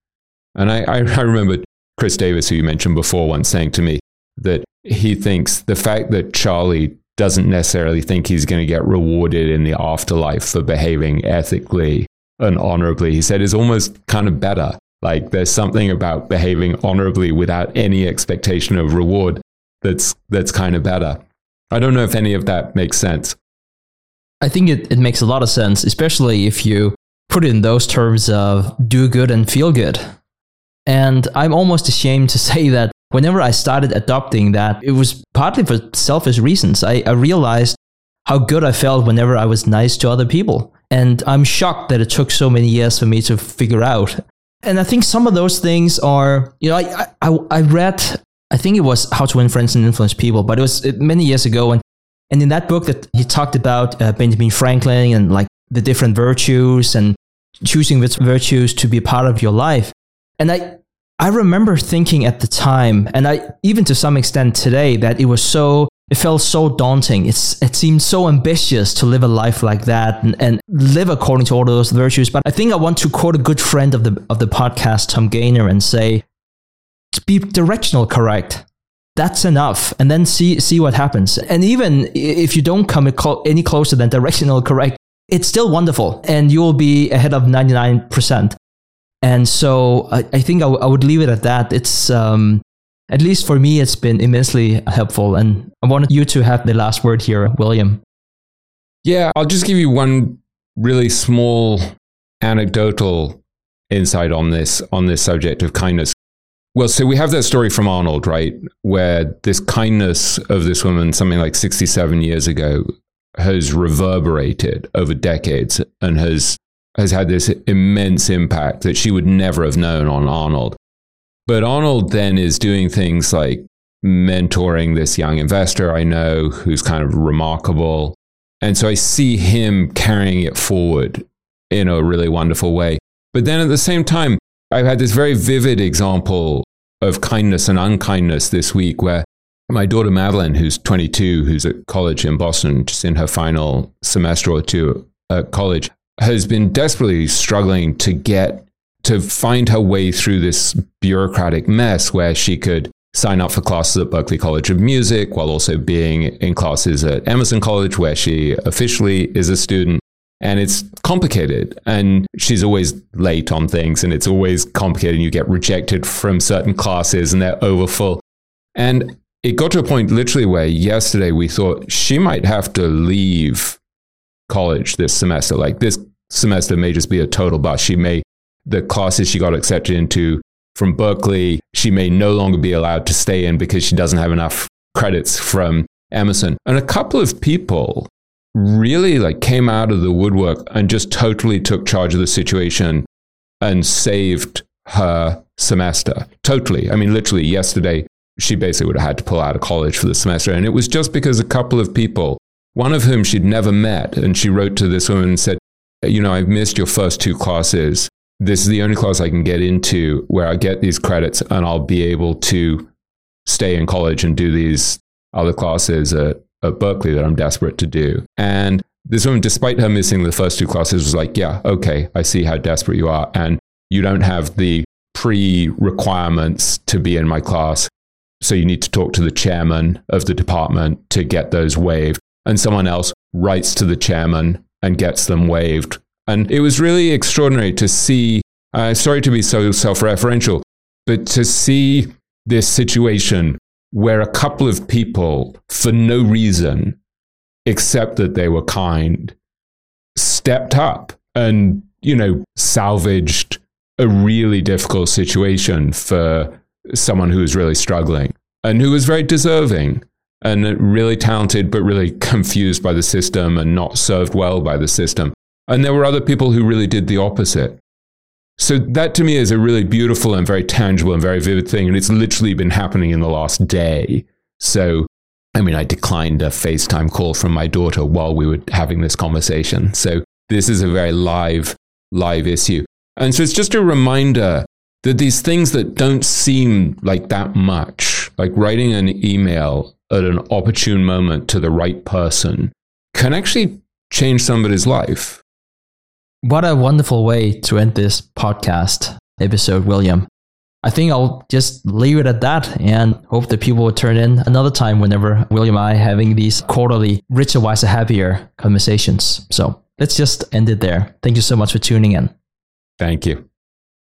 And I, I, I remember Chris Davis, who you mentioned before, once saying to me that he thinks the fact that Charlie doesn't necessarily think he's going to get rewarded in the afterlife for behaving ethically and honorably, he said is almost kind of better. Like there's something about behaving honorably without any expectation of reward that's that's kind of better. I don't know if any of that makes sense. I think it, it makes a lot of sense, especially if you put it in those terms of do good and feel good. And I'm almost ashamed to say that whenever I started adopting that, it was partly for selfish reasons. I, I realized how good I felt whenever I was nice to other people. And I'm shocked that it took so many years for me to figure out. And I think some of those things are, you know, I, I, I read, I think it was How to Win Friends and Influence People, but it was many years ago. And, and in that book that he talked about uh, Benjamin Franklin and like the different virtues and choosing which virtues to be part of your life. And I, I remember thinking at the time, and I even to some extent today, that it was so it felt so daunting. It's it seemed so ambitious to live a life like that and, and live according to all those virtues. But I think I want to quote a good friend of the of the podcast, Tom Gayner, and say, be directional correct. That's enough, and then see see what happens. And even if you don't come any closer than directional correct, it's still wonderful, and you will be ahead of ninety nine percent. And so I, I think I, w- I would leave it at that. It's, um, at least for me, it's been immensely helpful. And I wanted you to have the last word here, William. Yeah, I'll just give you one really small anecdotal insight on this on this subject of kindness. Well, so we have that story from Arnold, right, where this kindness of this woman, something like 67 years ago, has reverberated over decades and has has had this immense impact that she would never have known on Arnold. But Arnold then is doing things like mentoring this young investor I know who's kind of remarkable. And so I see him carrying it forward in a really wonderful way. But then at the same time, I've had this very vivid example of kindness and unkindness this week where my daughter Madeline, who's 22, who's at college in Boston, just in her final semester or two at college, has been desperately struggling to get to find her way through this bureaucratic mess where she could sign up for classes at Berklee College of Music while also being in classes at Emerson College where she officially is a student. And it's complicated. And she's always late on things and it's always complicated. And you get rejected from certain classes and they're overfull. And it got to a point literally where yesterday we thought she might have to leave college this semester. Like this semester may just be a total bust. She may, the classes she got accepted into from Berklee, she may no longer be allowed to stay in because she doesn't have enough credits from Emerson. And a couple of people really like came out of the woodwork and just totally took charge of the situation and saved her semester. Totally. I mean, literally yesterday, she basically would have had to pull out of college for the semester. And it was just because a couple of people, one of whom she'd never met, and she wrote to this woman and said, you know, I've missed your first two classes. This is the only class I can get into where I get these credits and I'll be able to stay in college and do these other classes at, at Berklee that I'm desperate to do. And this woman, despite her missing the first two classes, was like, yeah, okay, I see how desperate you are. And you don't have the pre requirements to be in my class. So you need to talk to the chairman of the department to get those waived. And someone else writes to the chairman and gets them waived. And it was really extraordinary to see. Uh, sorry to be so self referential, but to see this situation where a couple of people, for no reason except that they were kind, stepped up and, you know, salvaged a really difficult situation for someone who was really struggling and who was very deserving and really talented, but really confused by the system and not served well by the system. And there were other people who really did the opposite. So that to me is a really beautiful and very tangible and very vivid thing. And it's literally been happening in the last day. So, I mean, I declined a FaceTime call from my daughter while we were having this conversation. So this is a very live, live issue. And so it's just a reminder that these things that don't seem like that much like writing an email at an opportune moment to the right person, can actually change somebody's life. What a wonderful way to end this podcast episode, William. I think I'll just leave it at that and hope that people will turn in another time whenever William and I are having these quarterly richer, wiser, happier conversations. So let's just end it there. Thank you so much for tuning in. Thank you.